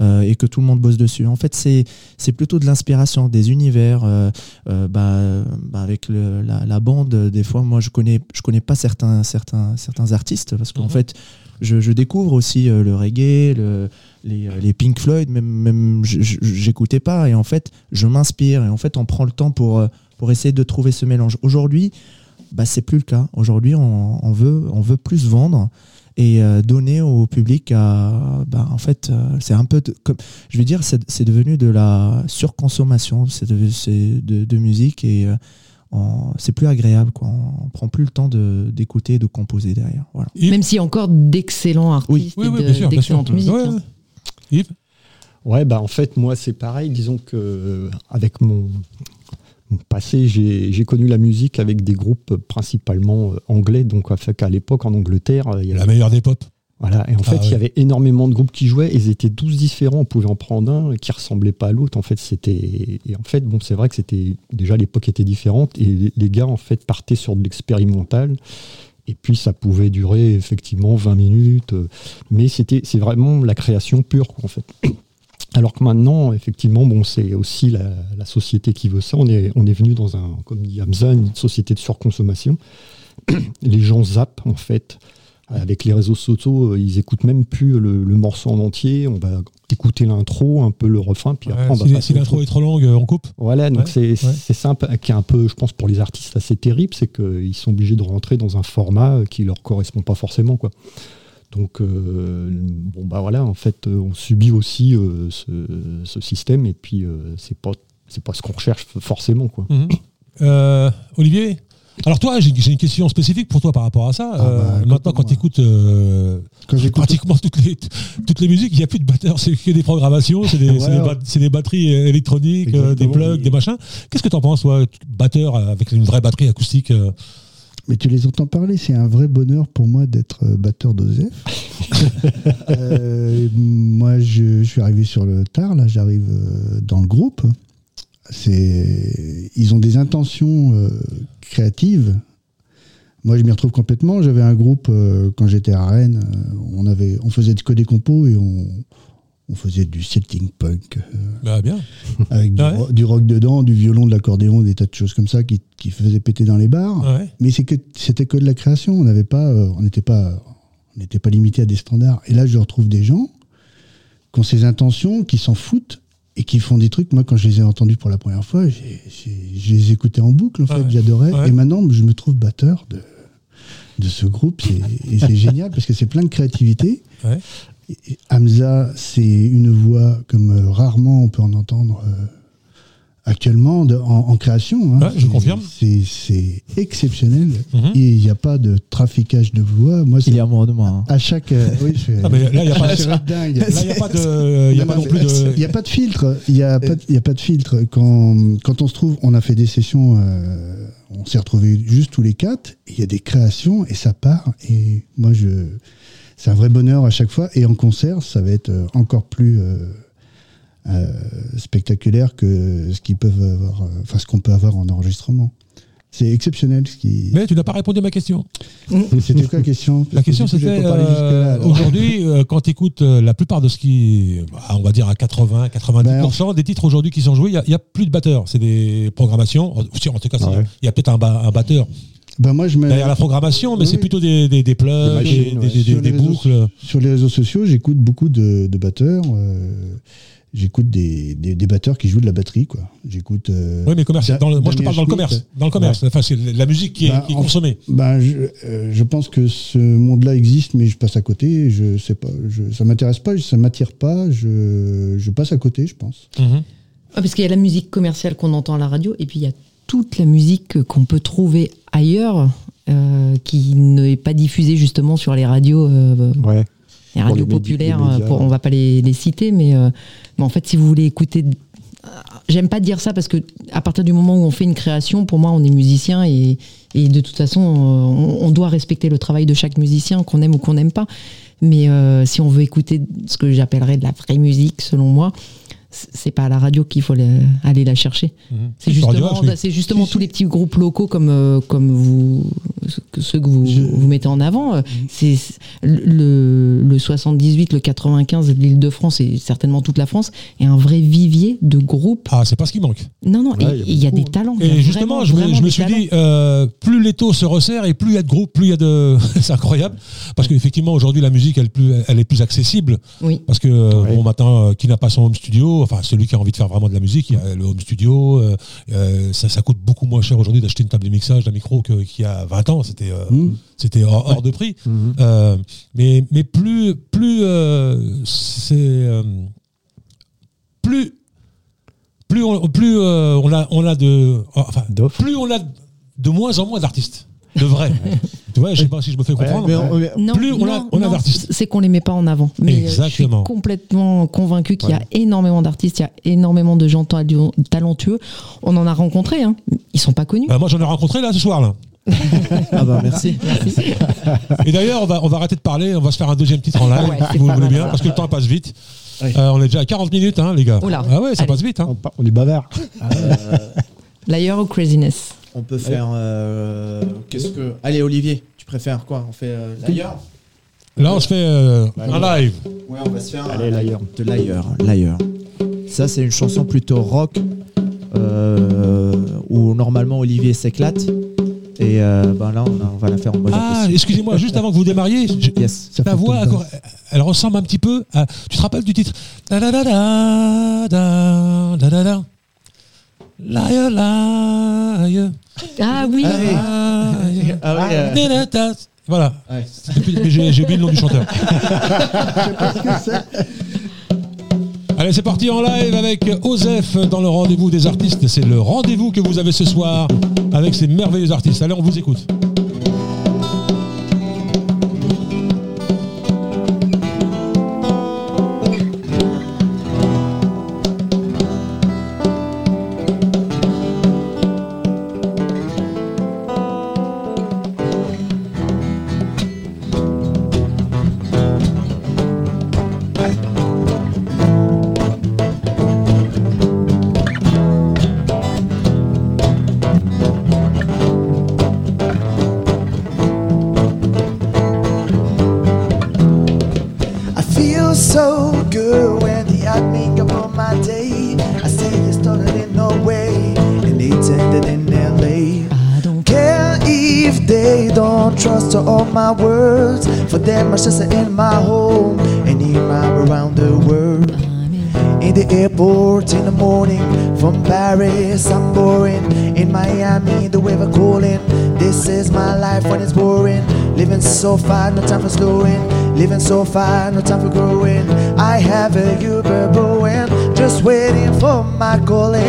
Euh, et que tout le monde bosse dessus. En fait, c'est c'est plutôt de l'inspiration, des univers. euh, euh, bah, bah, avec le- la, la bande, des fois, moi, je connais, je connais pas certains, certains, certains artistes parce qu'en Mhm. fait, je, je découvre aussi le reggae, le, les, les Pink Floyd, même, même j'écoutais pas. Et en fait, je m'inspire et en fait, on prend le temps pour, pour essayer de trouver ce mélange. Aujourd'hui, bah, c'est plus le cas. Aujourd'hui, on, on veut, on veut plus vendre et euh, donner au public à bah, en fait euh, c'est un peu de- comme je veux dire c'est c'est devenu de la surconsommation c'est de, c'est de, de musique et euh, on- c'est plus agréable quoi on, on prend plus le temps de d'écouter et de composer derrière voilà Yves Même s'il y a encore d'excellents artistes Oui, et oui, de- bien sûr, bien sûr. d'excellentes musiques. Ouais, hein. Yves Ouais, bah en fait, moi, c'est pareil. Disons que euh, avec mon passé, j'ai connu la musique avec des groupes principalement euh, anglais. Donc, à fait qu'à l'époque, en Angleterre, euh, il y La avait, meilleure des pop. voilà. Et en fait, Ah il ouais. y avait énormément de groupes qui jouaient. Ils étaient tous différents. On pouvait en prendre un qui ressemblait pas à l'autre. En fait, c'était. Et en fait, bon, c'est vrai que c'était déjà l'époque était différente et les, gars en fait partaient sur de l'expérimental. Et puis ça pouvait durer effectivement 20 minutes, euh, mais c'était c'est vraiment la création pure quoi, en fait. Alors que maintenant, effectivement, bon, c'est aussi la, la société qui veut ça. On est, on est venu dans un, comme dit Hamza, une société de surconsommation. Les gens zappent, en fait. Avec les réseaux sociaux, euh, ils écoutent même plus le, le morceau en entier. On va écouter l'intro, un peu le refrain, puis après Ouais, on va si l'intro est trop longue, euh, on coupe. Voilà, donc Ouais, c'est ouais. peu- qui est un peu, je pense, pour les artistes assez terrible, c'est qu'ils sont obligés de rentrer dans un format qui leur correspond pas forcément, quoi. Donc, euh, bon, bah voilà, en fait, euh, on subit aussi euh, ce, ce système, et puis euh, c'est pas c'est pas ce qu'on recherche forcément, quoi. Mhm. Euh, Olivier, Alors toi, j'ai une question spécifique pour toi par rapport à ça. Ah Euh, bah, maintenant, quand tu écoutes pratiquement toutes les, toutes les musiques, il n'y a plus de batteur, c'est que des programmations, c'est des, c'est des batteries électroniques, euh, des plugs, des machins. Qu'est-ce que tu en penses, toi, batteur avec une vraie batterie acoustique euh, Mais tu les entends parler, c'est un vrai bonheur pour moi d'être euh, batteur d'Osef. Euh, moi, je, je suis arrivé sur le tard, là, j'arrive euh, dans le groupe. C'est, ils ont des intentions euh, créatives. Moi, je m'y retrouve complètement. J'avais un groupe euh, quand j'étais à Rennes. on avait, on faisait que des compos et on, on faisait du Celtic punk. euh, Bah bien. avec du, Ouais. ro- du rock dedans, du violon, de l'accordéon, des tas de choses comme ça qui, qui faisaient péter dans les bars. Ouais. Mais c'est que c'était que de la création. On n'avait pas, euh, on n'était pas, on n'était pas limité à des standards. Et là, je retrouve des gens qui ont ces intentions, qui s'en foutent et qui font des trucs. Moi, quand je les ai entendus pour la première fois, j'ai, j'ai- je les écoutais en boucle. En fait, Ouais. j'adorais. Et maintenant, je me trouve batteur de de ce groupe. Et c'est génial parce que c'est plein de créativité. Ouais. Et Hamza, c'est une voix comme euh, rarement on peut en entendre euh, actuellement de- en, en création. hein. Ouais, je C'est- confirme. C'est exceptionnel. Mhm. Et il n'y a pas de traficage de voix. Moi, Il c'est est amoureux de moi. hein. à chaque. euh, oui, je fais- Ah, mais là, il n'y a pas, là, y a pas de, il y a Non, pas non, non plus de. Il n'y a pas de filtre. Il n'y a, a pas de filtre. Quand, quand on se trouve, on a fait des sessions, euh, on s'est retrouvés juste tous les quatre. Il y a des créations et ça part. Et moi, je, c'est un vrai bonheur à chaque fois. Et en concert, ça va être euh, encore plus euh, euh, spectaculaire que ce qu'ils peuvent avoir, enfin ce qu'on peut avoir en enregistrement. C'est exceptionnel. Ce qui... Mais tu n'as pas répondu à ma question. C'était quoi la question? La question que c'était euh, aujourd'hui, euh, quand tu écoutes la plupart de ce qui, bah, on va dire à 80, 90% des titres aujourd'hui qui sont joués, il n'y a, plus de batteurs. C'est des programmations. En tout cas, il ouais. y a peut-être un, ba- un batteur Ben, moi, je me... derrière la programmation, mais Oui, c'est plutôt des, des, des plugs, Des des, machines, des- ouais. des- Sur des les réseaux boucles. Sur les réseaux sociaux, j'écoute beaucoup de, de batteurs. euh, j'écoute des, des, des batteurs qui jouent de la batterie, quoi. J'écoute. euh, Oui, mais commercial. Da- Dans le- moi, je te parle dans le commerce. Dans le commerce. Enfin, c'est la musique qui est, Bah, qui est en- consommée. Ben, je, euh, je pense que ce monde-là existe, mais je passe à côté. Je sais pas. Je, ça m'intéresse pas, ça m'attire pas. Je, je passe à côté, je pense. Mhm. Ah, parce qu'il y a la musique commerciale qu'on entend à la radio, et puis il y a toute la musique qu'on peut trouver ailleurs, euh, qui n'est pas diffusée justement sur les radios, euh, Ouais. les Pour radios les populaires. les médias. pour, on va pas les, les citer, mais, euh, mais en fait, si vous voulez écouter, euh, j'aime pas dire ça parce que à partir du moment où on fait une création, pour moi, on est musicien et, et de toute façon, euh, on, on doit respecter le travail de chaque musicien, qu'on aime ou qu'on n'aime pas. Mais euh, si on veut écouter ce que j'appellerais de la vraie musique, selon moi, c'est pas à la radio qu'il faut aller la chercher. Mhm. C'est Sur Radio justement, oui. c'est justement Si, si. tous les petits groupes locaux comme, euh, comme vous, ceux que vous, Je- vous mettez en avant. euh, C'est c'est- le, le 78, le 95 de l'Île-de-France et certainement toute la France est un vrai vivier de groupes. Ah, c'est pas ce qui manque. Non, non, il y a y, des talents. Et justement, vraiment, je me, je suis talents. dit, euh, plus les taux se resserrent et plus il y a de groupes, plus il y a de. c'est incroyable. Parce qu'effectivement, aujourd'hui, la musique, elle, plus, elle est plus accessible. Oui. Parce que, Ouais. bon, maintenant, qui n'a pas son home studio, enfin, celui qui a envie de faire vraiment de la musique, il y a le home studio. euh, euh, ça, ça coûte beaucoup moins cher aujourd'hui d'acheter une table de mixage, d'un micro qu'il y a 20 ans. C'était euh, c'était hors, hors de prix. Euh, mais, mais plus, plus euh, c'est. euh, plus. Plus on, plus, euh, on, a, on a de. Enfin, plus on a de moins en moins d'artistes. De vrais. tu vois, je sais pas si je me fais comprendre. Mais on- mais- Non, Plus on a- non, on a d'artistes. C'est qu'on les met pas en avant. Mais euh, je Exactement. suis complètement convaincu qu'il y a énormément d'artistes, il y a énormément de gens talentueux. On en a rencontré, hein. ils sont pas connus. Euh, moi, j'en ai rencontré là ce soir. Là. Ah bah merci. Et d'ailleurs, on va, on va arrêter de parler. On va se faire un deuxième titre en live, Ouais, si vous voulez bien, ça. parce que le temps passe vite. Oui. Euh, on est déjà à 40 minutes, hein, les gars. Oh là. Ah ouais, ça Allez. passe vite. Hein. On, est bavard. Liar ou Craziness On peut faire. euh, Qu'est-ce que. Allez, Olivier, tu préfères quoi? On fait euh, l'ailleurs? Là, on se fait euh, un live. Ouais, on va se faire. Allez, l'ailleurs. De l'ailleurs. L'ailleurs. Ça, c'est une chanson plutôt rock euh, où normalement Olivier s'éclate. Et euh, ben là, on, a- on va la faire en mode Ah, excusez-moi, juste avant que vous démarriez, je- Yes. Ça ta voix, elle, elle ressemble un petit peu à. Tu te rappelles du titre? Da da da da da da da da. Liar, liar. Ah oui, Ah oui. liar. Ah oui, euh, da da. Voilà. ouais. Depuis- mais J'ai j'ai oublié le nom du chanteur. Allez, c'est parti en live avec Osef dans le rendez-vous des artistes. C'est le rendez-vous que vous avez ce soir avec ces merveilleux artistes. Allez, on vous écoute. Just in my home and around the world. In the airport in the morning from Paris, I'm boring. In Miami, the weather cooling. This is my life when it's boring. Living so far, no time for slowing. Living so far, no time for growing. I have a Uber Boeing, just waiting for my calling.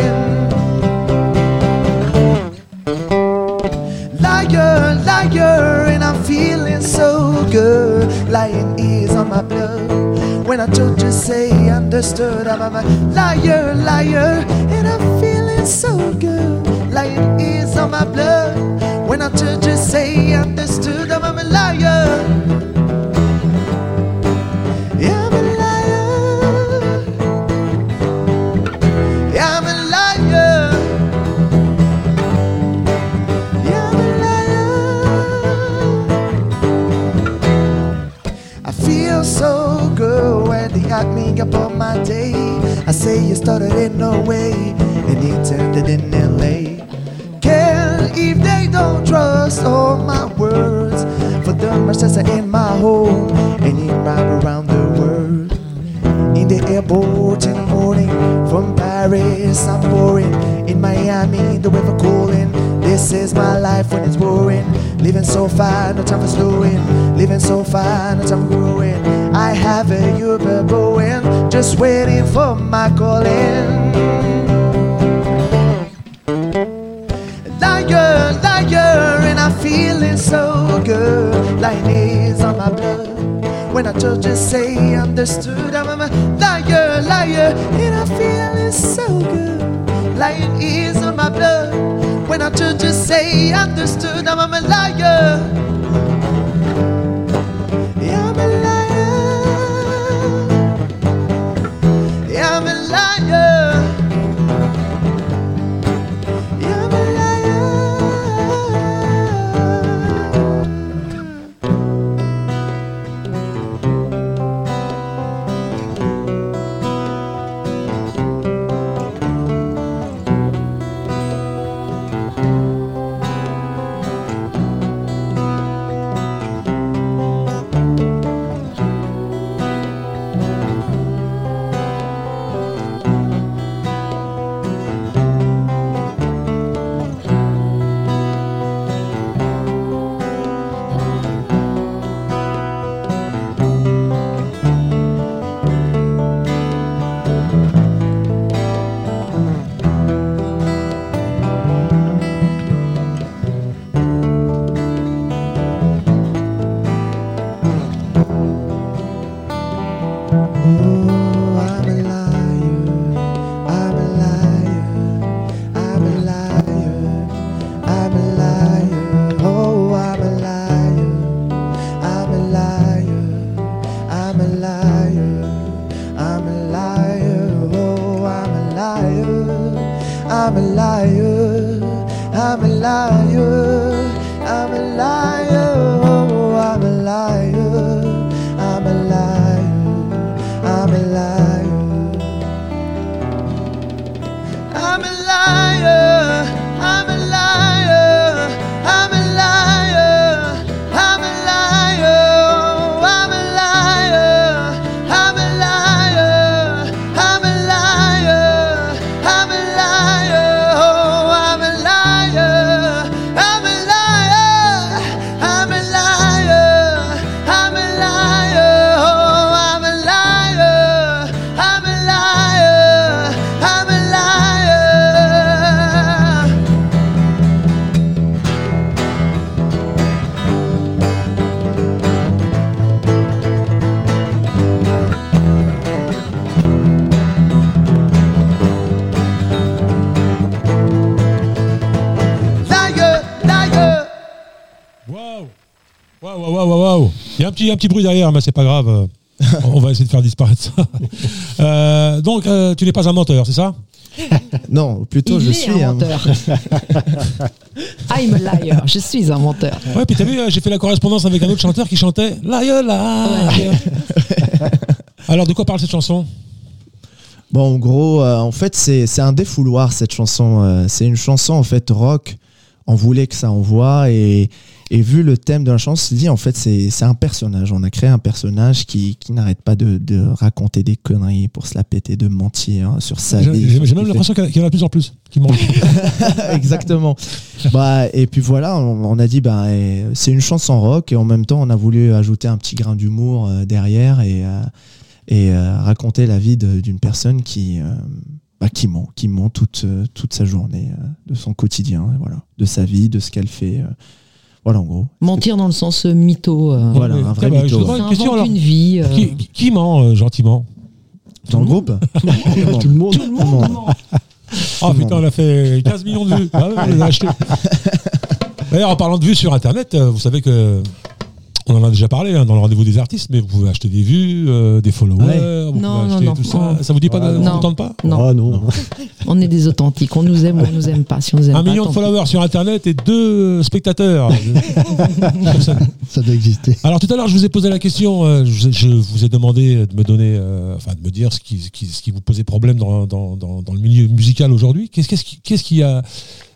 Liar, liar, good. Lying is on my blood. When I told you, say understood. I'm a liar, liar, and I'm feeling so good. Lying is on my blood. When I told you, say understood. I say you started in Norway and you turned it in LA. Care if they don't trust all my words. For them, are just in my home and you my around the world. In the airport in the morning from Paris, I'm boring. In Miami, the weather cooling. This is my life when it's boring. Living so far, no time for slowing. Living so fine time for growing. I have a Uber Boeing, just waiting for my calling. Liar, liar, and I'm feeling so good. Lying is on my blood. When I told you, say understood. I'm a liar, liar, and I'm feeling so good. Lying is on my blood. When I told you, say understood. I'm a liar. Y a un petit, un petit bruit derrière, mais c'est pas grave. On va essayer de faire disparaître ça. Euh, donc, euh, tu n'es pas un menteur, c'est ça? Non, plutôt Il je est suis un un. menteur. I'm a liar. Je suis un menteur. Ouais, puis t'as vu, euh, j'ai fait la correspondance avec un autre chanteur qui chantait Laïola Alors, de quoi parle cette chanson? Bon, en gros, euh, en fait, c'est c'est un défouloir cette chanson. c'est une chanson en fait rock. On voulait que ça envoie et, et vu le thème de la chanson, on s'est dit en fait c'est un personnage. On a créé un personnage qui, qui n'arrête pas de, de raconter des conneries pour se la péter, de mentir hein, sur sa vie. j'ai- même l'impression qu'il y en a- de plus en plus qui fait. Exactement. bah, et puis voilà, on, on a dit bah, c'est une chanson rock et en même temps on a voulu ajouter un petit grain d'humour euh, derrière et, euh, et euh, raconter la vie d'une personne qui, bah, qui ment, qui ment toute, toute sa journée, de son quotidien, voilà, de sa vie, de ce qu'elle fait. Voilà en gros. Mentir dans le sens euh, mytho. euh. Voilà, un vrai bah, je mytho. une question, invente alors. une vie. euh. qui, ment euh, gentiment Dans le groupe Tout le monde. Tout le monde ment. Ah putain, on a fait 15 millions de vues. Ah ouais, on les a achetés. D'ailleurs, en parlant de vues sur Internet, vous savez que on en a déjà parlé hein, dans le rendez-vous des artistes, mais vous pouvez acheter des vues, euh, des followers, Ouais. vous Non, pouvez non, acheter non. tout ça. Ça vous dit pas, de, Ouais, non. vous pas Non, Ah non. on est des authentiques. On nous aime ou on nous aime pas. Si on nous aime Un pas, million de followers sur Internet et deux spectateurs. Ça doit exister. Alors tout à l'heure, je vous ai posé la question, euh, je, je vous ai demandé de me donner, euh, enfin de me dire ce qui, ce qui, ce qui vous posait problème dans, dans, dans, dans le milieu musical aujourd'hui. Qu'est-ce qu'est-ce qui, qu'est-ce qui a,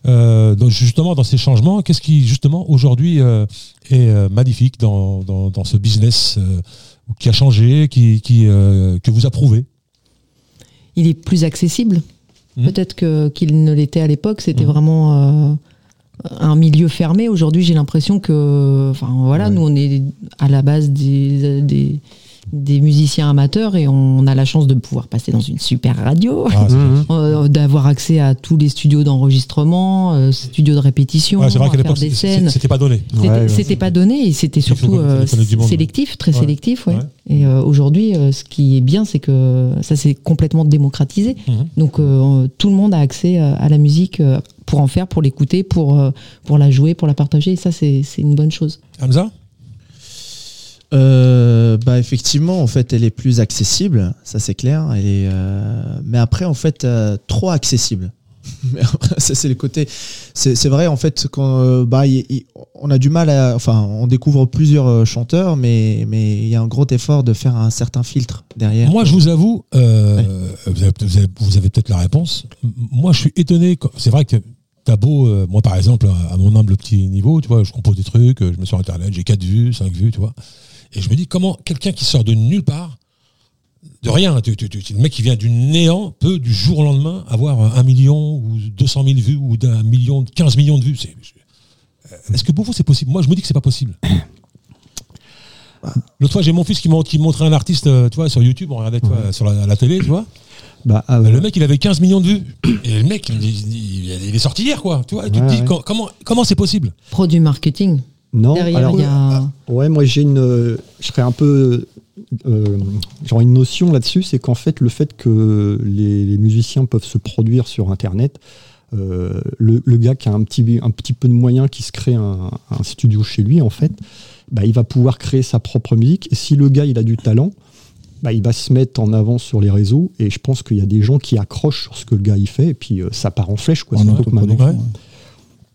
euh, dans- justement dans ces changements, qu'est-ce qui justement aujourd'hui euh, est euh, magnifique dans, dans, dans ce business qui a changé, qui, qui, que vous approuvez? Il est plus accessible. Mhm. Peut-être que qu'il ne l'était à l'époque. C'était Mhm. vraiment un milieu fermé. Aujourd'hui, j'ai l'impression que, enfin voilà, Ouais. nous on est à la base des, des des musiciens amateurs et on a la chance de pouvoir passer dans une super radio. Ah, Mhm. Euh, d'avoir accès à tous les studios d'enregistrement, euh, studios de répétition, Ouais, c'est vrai à qu'à faire des scènes. c'était pas donné. C'était Ouais, pas donné et c'était surtout euh, sélectif, très Ouais. sélectif. Ouais. Ouais. Et euh, aujourd'hui, euh, ce qui est bien, c'est que ça s'est complètement démocratisé. Mhm. Donc euh, tout le monde a accès à la musique pour en faire, pour l'écouter, pour, pour la jouer, pour la partager. Et ça, c'est c'est une bonne chose. Hamza? Euh, bah effectivement, en fait, elle est plus accessible, ça c'est clair. Elle est, euh, mais après, en fait, euh, trop accessible. Mais après, ça c'est le côté. C'est vrai en fait quand bah on a du mal à, enfin, on découvre plusieurs chanteurs, mais mais il y a un gros effort de faire un certain filtre derrière. Moi, je vous avoue, vous avez, vous avez- vous avez peut-être la réponse. Moi, je suis étonné. C'est vrai que t'as beau, euh, moi par exemple, à, mon humble petit niveau, tu vois, je compose des trucs, je mets sur Internet, j'ai 4 vues, 5 vues, tu vois. Et je me dis comment quelqu'un qui sort de nulle part, de rien, tu, tu, tu- le mec qui vient du néant peut du jour au lendemain avoir un million ou 200 000 vues ou d'un million, 15 millions de vues? C'est- je- euh, Est-ce que pour vous c'est possible? Moi, je me dis que c'est pas possible. L'autre fois, j'ai mon fils qui m'a qui me montrait un artiste, euh, tu vois, sur YouTube, on regardait tu vois, sur la, la télé, tu vois. Bah, ah, Bah, ouais. le mec, il avait 15 millions de vues. Et le mec, il, il- il est sorti hier, quoi. Tu vois, et tu te dis, comment comment c'est possible? Produit marketing. Non, Derrière, alors, il y a. Ouais, moi j'ai une, euh, je serais un peu, euh, genre une notion là-dessus, c'est qu'en fait le fait que les, les musiciens peuvent se produire sur Internet, euh, le, le gars qui a un petit, un petit peu de moyens, qui se crée un, un studio chez lui, en fait, bah, il va pouvoir créer sa propre musique. Et si le gars il a du talent, bah, il va se mettre en avant sur les réseaux. Et je pense qu'il y a des gens qui accrochent sur ce que le gars il fait, et puis euh, ça part en flèche, quoi. En Surtout que maintenant, autoproduction, Ouais.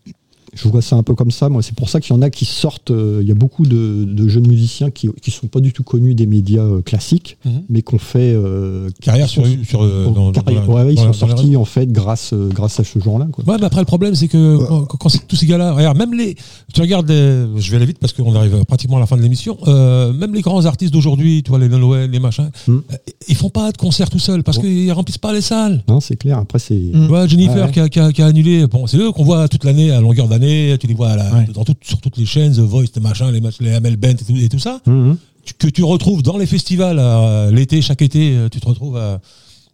ouais. Je vois ça un peu comme ça. Moi, c'est pour ça qu'il y en a qui sortent. euh, Il y a beaucoup de, de jeunes musiciens qui ne sont pas du tout connus des médias euh, classiques, Mhm. mais qu'on fait. euh, Carrière qui sur, sont- sur, euh, dans- dans- carrière- dans- ouais, ouais, ils dans- sont sortis en fait grâce, euh, grâce à ce genre-là. quoi. Ouais, mais après, le problème, c'est que quand, quand- quand c'est tous ces gars-là, regarde, même les. Tu regardes, les- je vais aller vite parce qu'on arrive pratiquement à la fin de l'émission. euh, même les grands artistes d'aujourd'hui, tu vois, les Noël, les machins, Hmm. euh, ils font pas de concerts tout seuls parce Bon. qu'ils remplissent pas les salles. Non, c'est clair. Après, c'est. Mm. Tu vois, Jennifer Ouais, ouais. Qui, a, qui a- qui a annulé. Bon, c'est eux qu'on voit toute l'année, à longueur d'année. Tu les vois à la- Ouais. dans tout- sur toutes les chaînes, The Voice, les machins, les, les Amel Bent et tout, et tout ça. Mhm. que tu retrouves dans les festivals euh, l'été, chaque été, euh, tu te retrouves euh,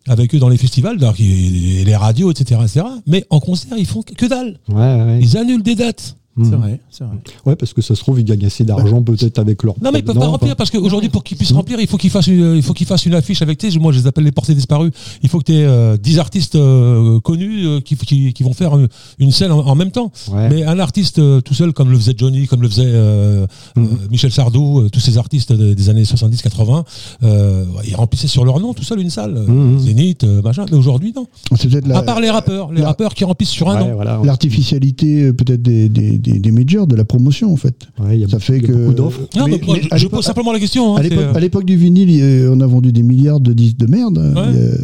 avec eux dans les festivals, donc, et les radios, etc., etc. Mais en concert, ils font que dalle. Ouais, ouais. Ils annulent des dates. C'est Mhm. vrai, c'est vrai. Ouais, parce que ça se trouve, ils gagnent assez d'argent peut-être avec leur. Non mais ils peuvent pas remplir parce qu'aujourd'hui pour qu'ils puissent remplir il faut qu'ils fassent une, il faut qu'ils fassent une affiche avec sais, moi je les appelle les portés disparus il faut que tu aies 10 artistes euh, connus euh, qui, qui, qui vont faire une, une scène en, en même temps Ouais. mais un artiste euh, tout seul comme le faisait Johnny comme le faisait euh, euh, Michel Sardou euh, tous ces artistes de- des années 70 80 euh, ils remplissaient sur leur nom tout seul une salle Mhm. Zénith euh, machin mais aujourd'hui non C'est peut-être la- à part les rappeurs les la- rappeurs qui remplissent sur un Ouais, nom voilà. l'artificialité euh, peut-être des, des, des, des majors, de la promotion en fait. Ouais, il y a Ça beaucoup- fait il y a que- beaucoup d'offres. non, mais- donc, moi, mais je- je pose simplement la question hein, à c'est, l'époque, euh, à l'époque du vinyle, on a vendu des milliards de disques de merde. ouais, Il y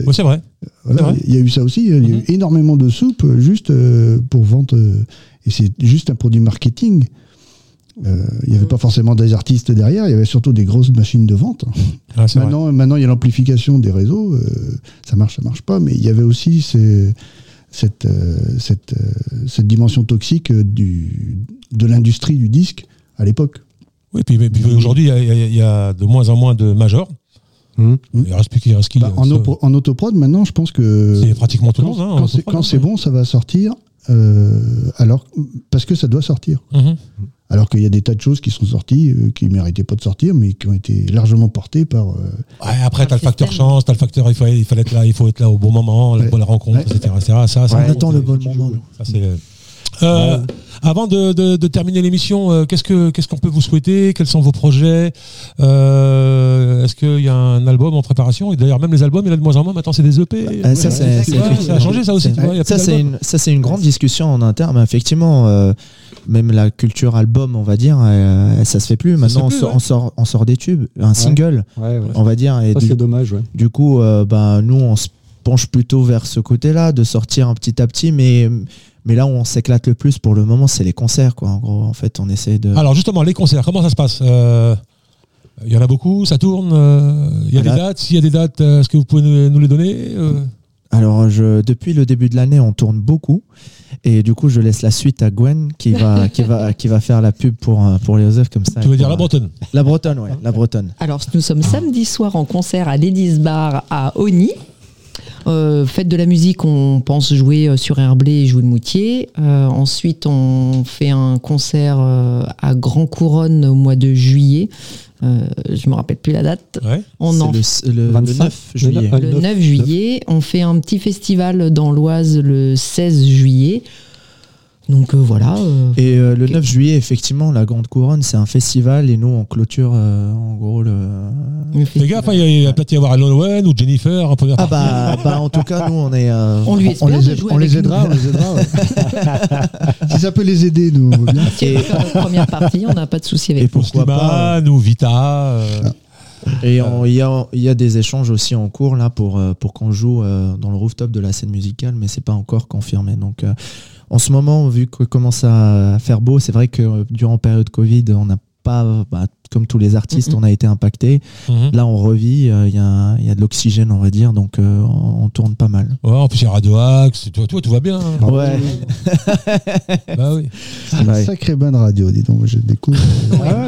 a- ouais, c'est vrai Voilà, il y a eu ça aussi. Il y a eu énormément de soupe euh, juste euh, pour vendre. euh, et c'est juste un produit marketing. Euh, il n'y avait pas forcément des artistes derrière, il y avait surtout des grosses machines de vente. Ah, vrai. Maintenant, maintenant, il y a l'amplification des réseaux. euh, ça marche, ça marche pas. Mais il y avait aussi ces- cette, euh, cette, euh, cette dimension toxique euh, du, de l'industrie du disque à l'époque. Oui, puis, puis aujourd'hui, il y a- y, de moins en moins de majors. Mhm. Il reste plus qu'il reste qui Bah, en, auto- en autoprod, maintenant, je pense que C'est pratiquement tout le quand, monde. hein, quand c'est, autoprod, quand hein. c'est bon, ça va sortir. euh, alors, parce que ça doit sortir. Mhm. Alors qu'il y a des tas de choses qui sont sorties, euh, qui méritaient pas de sortir, mais qui ont été largement portées par. euh, Ouais, après, t'as le système. facteur chance, t'as le facteur, il fallait, il fallait être là, il faut être là au bon moment, la Ouais. bonne rencontre, Ouais. etc. etc. Ça, ça, On attend le bon moment. Ça, c'est, euh, Avant de, de- de terminer l'émission, euh, qu'est-ce que qu'est-ce qu'on peut vous souhaiter? Quels sont vos projets? Euh, Est-ce qu'il y a un album en préparation? Et d'ailleurs, même les albums, il y en a de moins en moins. Maintenant, c'est des EP. Ça, c'est- Ouais, c'est- ça a changé, ça aussi. tu vois, il y a Ça, c'est une, ça, c'est une grande discussion en interne. Mais effectivement, euh, même la culture album, on va dire, euh, ça se fait plus. Maintenant, fait on, plus, sort, ouais. on, sort, on sort des tubes, un single, Ouais, ouais. on va dire. Et Ça, du, c'est dommage. Ouais. du coup, euh, bah, nous, on se penche plutôt vers ce côté-là, de sortir un petit à petit. Mais, mais là où on s'éclate le plus pour le moment, c'est les concerts. Quoi. En gros, en fait, on essaie de. Alors, justement, les concerts, comment ça se passe? Euh, Il y en a beaucoup, ça tourne. euh, Il y a Voilà. des dates. S'il y a des dates, euh, est-ce que vous pouvez nous, nous les donner Euh, Alors, je, depuis le début de l'année, on tourne beaucoup. Et du coup, je laisse la suite à Gwen qui va, qui va, qui va faire la pub pour, pour les Osef comme ça. Tu veux dire la Bretonne? La Bretonne, ouais, la Bretonne. Alors, nous sommes samedi soir en concert à l'Elise Bar à Oni. Euh, fête de la musique, on pense jouer euh, sur Herblé et jouer le Moutier. Euh, ensuite, on fait un concert euh, à Grand Couronne au mois de juillet. Euh, je me rappelle plus la date. Ouais. On en le, le, le 25, 9 juillet. le le 9, 9 juillet. On fait un petit festival dans l'Oise le 16 juillet. Donc euh, voilà. euh, Et euh, le Ok. 9 juillet, effectivement, la Grande Couronne, c'est un festival et nous, on clôture euh, en gros le. le Les festival. gars, il y a- il y a peut-être y avoir Alon Owen ou Jennifer en première Ah partie. bah, bah, en tout cas, nous, on est. euh, On lui on les, de aide- jouer on avec les aidera, nous. on les aidera. ouais. si ça peut les aider, nous, bien. Si faire notre première partie, on n'a pas de souci avec Et. Pour pourquoi pas Slimane ou Vita. Et il y, a, il y a des échanges aussi en cours là pour, pour qu'on joue euh, dans le rooftop de la scène musicale, mais c'est pas encore confirmé. Donc euh, en ce moment, vu que commence à faire beau, c'est vrai que euh, durant période Covid, on n'a pas, bah, comme tous les artistes, on a été impacté. mhm. Là, on revit, euh, il y, a, il y a de l'oxygène, on va dire, donc euh, on, on tourne pas mal. Ouais, en plus, il y a Radio Axe. Vois, tout va bien. hein. Ouais, bah oui. Ouais. Sacrée bonne radio, dis donc, je découvre.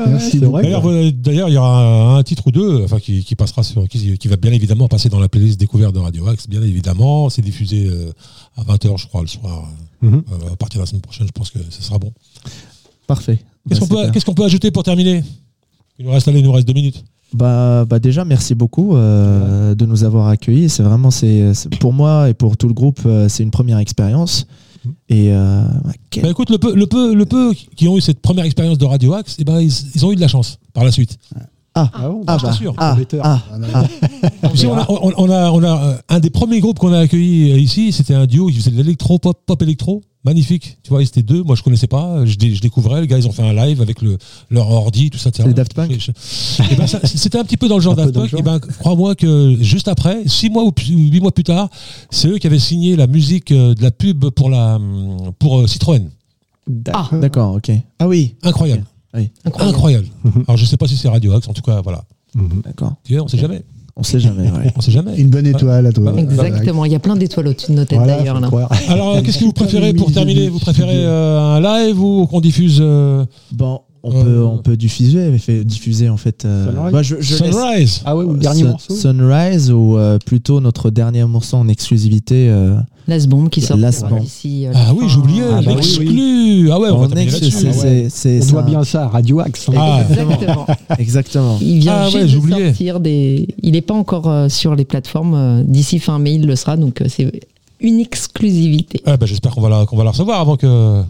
Merci c'est. D'ailleurs, d'ailleurs, il y aura un, un titre ou deux, enfin, qui, qui passera sur, qui, qui va bien évidemment passer dans la playlist découverte de Radio Axe, bien évidemment. C'est diffusé euh, à 20h, je crois, le soir. Mhm. Euh, à partir de la semaine prochaine, je pense que ce sera bon. parfait. Qu'est-ce Bah, qu'on peut, super. qu'est-ce qu'on peut ajouter pour terminer? Il nous reste, allez, il nous reste deux minutes. Bah, bah déjà, merci beaucoup euh, de nous avoir accueillis. C'est vraiment, c'est, pour moi et pour tout le groupe, euh, c'est une première expérience. Et euh, bah, quel- Bah, écoute, le peu, le peu, le peu qui ont eu cette première expérience de Radio Axe, eh ben, ils, ils ont eu de la chance par la suite. Ah, Ah bon ah, je bah, t'assure. ah, Embêteur. ah, ah. Tu sais, on a, on, on a, on a, euh, un des premiers groupes qu'on a accueilli euh, ici, c'était un duo qui faisait de l'électro, pop, pop électro. Magnifique. Tu vois, ils étaient deux. Moi, je connaissais pas. Je, dé- je découvrais. Les gars, ils ont fait un live avec le, leur ordi, tout ça. C'est Daft Punk eh ben, C'était un petit peu dans le genre Un peu Daft Punk. Eh ben, crois-moi que juste après, six mois ou huit mois plus tard, c'est eux qui avaient signé la musique euh, de la pub pour la, hum, pour Citroën. Ah, D'accord, ok. Ah oui, Incroyable. Incroyable. Incroyable. Alors, je sais pas si c'est Radio Axe. En tout cas, voilà. Mhm. d'accord. Tu vois, on sait jamais. On sait jamais. ouais. On sait jamais. Une bonne étoile à toi. Exactement, il y a plein d'étoiles au-dessus de nos têtes Voilà, d'ailleurs. faut là. croire. Alors, euh, qu'est-ce que vous préférez pour terminer? Vous préférez euh, un live ou qu'on diffuse euh, Bon, on Euh, peut, on peut diffuser, diffuser en fait. euh, Sunrise bah, je, je laisse- Sunrise Ah ouais, ou le dernier Sun- morceau Sunrise ou euh, plutôt notre dernier morceau en exclusivité. euh, Las Bomb qui sort d'ici. euh, Ah la oui, j'oubliais, Ah bah oui, l'exclu. Ah ouais, on, c'est- doit bien ça Radio Axe. hein. Ah, Exactement. Exactement. Il vient Ah ouais, juste de sortir des. Il n'est pas encore euh, sur les plateformes. euh, D'ici fin mai, il le sera. Donc euh, c'est une exclusivité. Ah bah, J'espère qu'on va, la, qu'on va la recevoir avant que.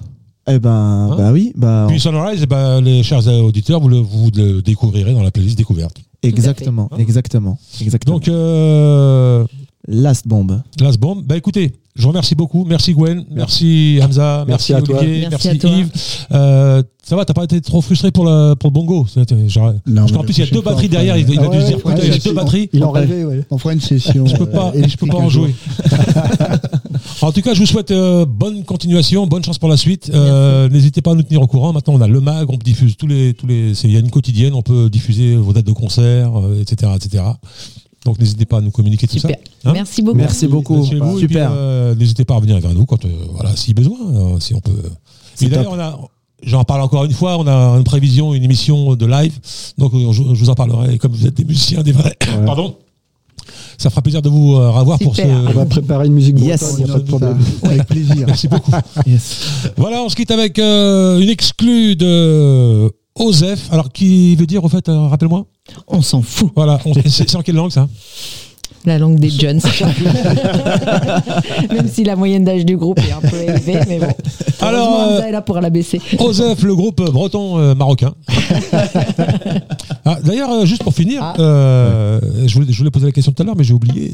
Eh ben, Hein bah oui, bah Puis Sunrise, eh ben, les chers auditeurs, vous le, vous le découvrirez dans la playlist découverte. exactement, exactement, exactement. Donc, euh, Last Bomb. Last Bomb. Bah écoutez, je vous remercie beaucoup. Merci Gwen, merci Hamza, merci, Merci à toi. Olivier, Merci merci, à toi. Yves. Euh, ça va, t'as pas été trop frustré pour le, pour le bongo? Genre- Non, Parce qu'en plus, il y a deux batteries derrière. Il, a dû se dire, ouais, putain, ouais, il y a ouais, deux batteries. Il en rêvait, ouais. On fera une session. Je peux pas, euh, je peux pas en jouer. en tout cas, je vous souhaite euh, bonne continuation, bonne chance pour la suite. Euh, N'hésitez pas à nous tenir au courant. Maintenant, on a le mag, on diffuse tous les, tous les, c'est- il y a une quotidienne, on peut diffuser vos dates de concert, euh, etc., etc. Donc, n'hésitez pas à nous communiquer tout Super. Hein Merci beaucoup. Merci beaucoup. ça. Vous, Super. euh, n'hésitez pas à revenir vers nous quand, euh, voilà, si besoin, euh, si on peut. Et d'ailleurs, on a, j'en parle encore une fois, on a une prévision, une émission de live. Donc, je, je vous en parlerai. Comme vous êtes des musiciens, des vrais. Ouais. Pardon? Ça fera plaisir de vous euh, revoir pour ce. On va préparer une musique bretonne, Yes. il n'y a pas de problème. Avec plaisir. Merci beaucoup. Yes. Voilà, on se quitte avec euh, une exclue de Osef. Alors, qui veut dire, au fait, euh, rappelle-moi? On s'en fout. Voilà, on- c'est en quelle langue ça? La langue des Jones. Même si la moyenne d'âge du groupe est un peu élevée, mais bon. Alors, euh, est là pour la baisser. Osef, le groupe breton euh, marocain. Ah, D'ailleurs, euh, juste pour finir, Ah. euh, je, voulais, je voulais poser la question tout à l'heure, mais j'ai oublié.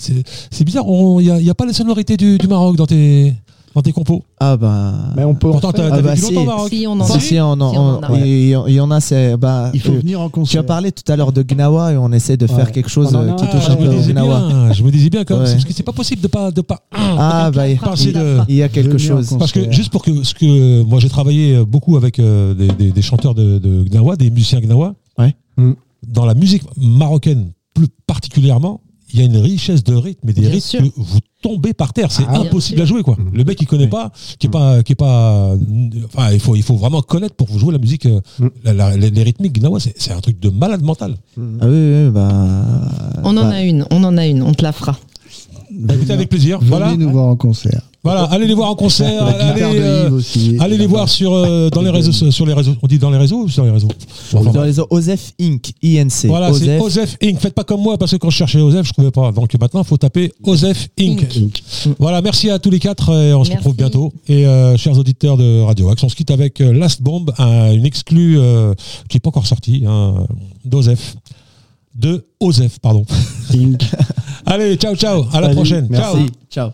C'est bizarre, il n'y a, pas les sonorités du, du Maroc dans tes, dans tes compos. Ah bah. Mais on peut en Pourtant, t'as Ah bah si. longtemps au Maroc. Si, on en Si, on en, Si, on en a, on- il y, il y en a, c'est. Bah, Il faut euh, venir en concert. tu as parlé tout à l'heure de Gnawa et on essaie de Ouais. faire quelque chose euh, a qui un, touche Ah, un je, peu me au disais Gnawa. bien, je me disais bien, comme, Ouais. c'est- parce que c'est pas possible de pas, de pas, Ah bah, il penser de. il y a quelque chose. Parce que juste pour que ce que moi j'ai travaillé beaucoup avec euh, des, des- des chanteurs de, de Gnawa, des musiciens Gnawa. Ouais. Mm. Dans la musique marocaine plus particulièrement, il y a une richesse de rythme et des Bien rythmes sûr. que vous tombez par terre. C'est Ah, impossible à jouer quoi. Mm. Le mec il connaît pas, qui est pas, qui est pas. Enfin, il faut il faut vraiment connaître pour jouer la musique. euh, Mm. la- la- les, les rythmiques Gnawa, c'est c'est un truc de malade mental. Ah oui, oui, bah. On en bah, a une, on en a une, on te la fera. Bah, écoutez, avec plaisir. Venez Voilà, nous voir en concert. Voilà. Allez les voir en concert. Allez, euh, Yves aussi. allez les voir sur euh, dans les réseaux sur les réseaux. On dit dans les réseaux ou sur les réseaux? Enfin, Dans les Osef Inc. INC. Voilà, c'est Osef. Inc. Faites pas comme moi parce que quand je cherchais Osef, je trouvais pas. Donc maintenant, il faut taper Osef Inc. Inc. Voilà, merci à tous les quatre et on se retrouve bientôt. Et euh, chers auditeurs de Radio Axe, on se quitte avec Last Bomb, un- une exclue euh, qui n'est pas encore sortie, hein, d'Osef. De Osef, pardon. Inc. Allez, ciao, ciao. À la Salut, prochaine. Ciao. Merci. Ciao.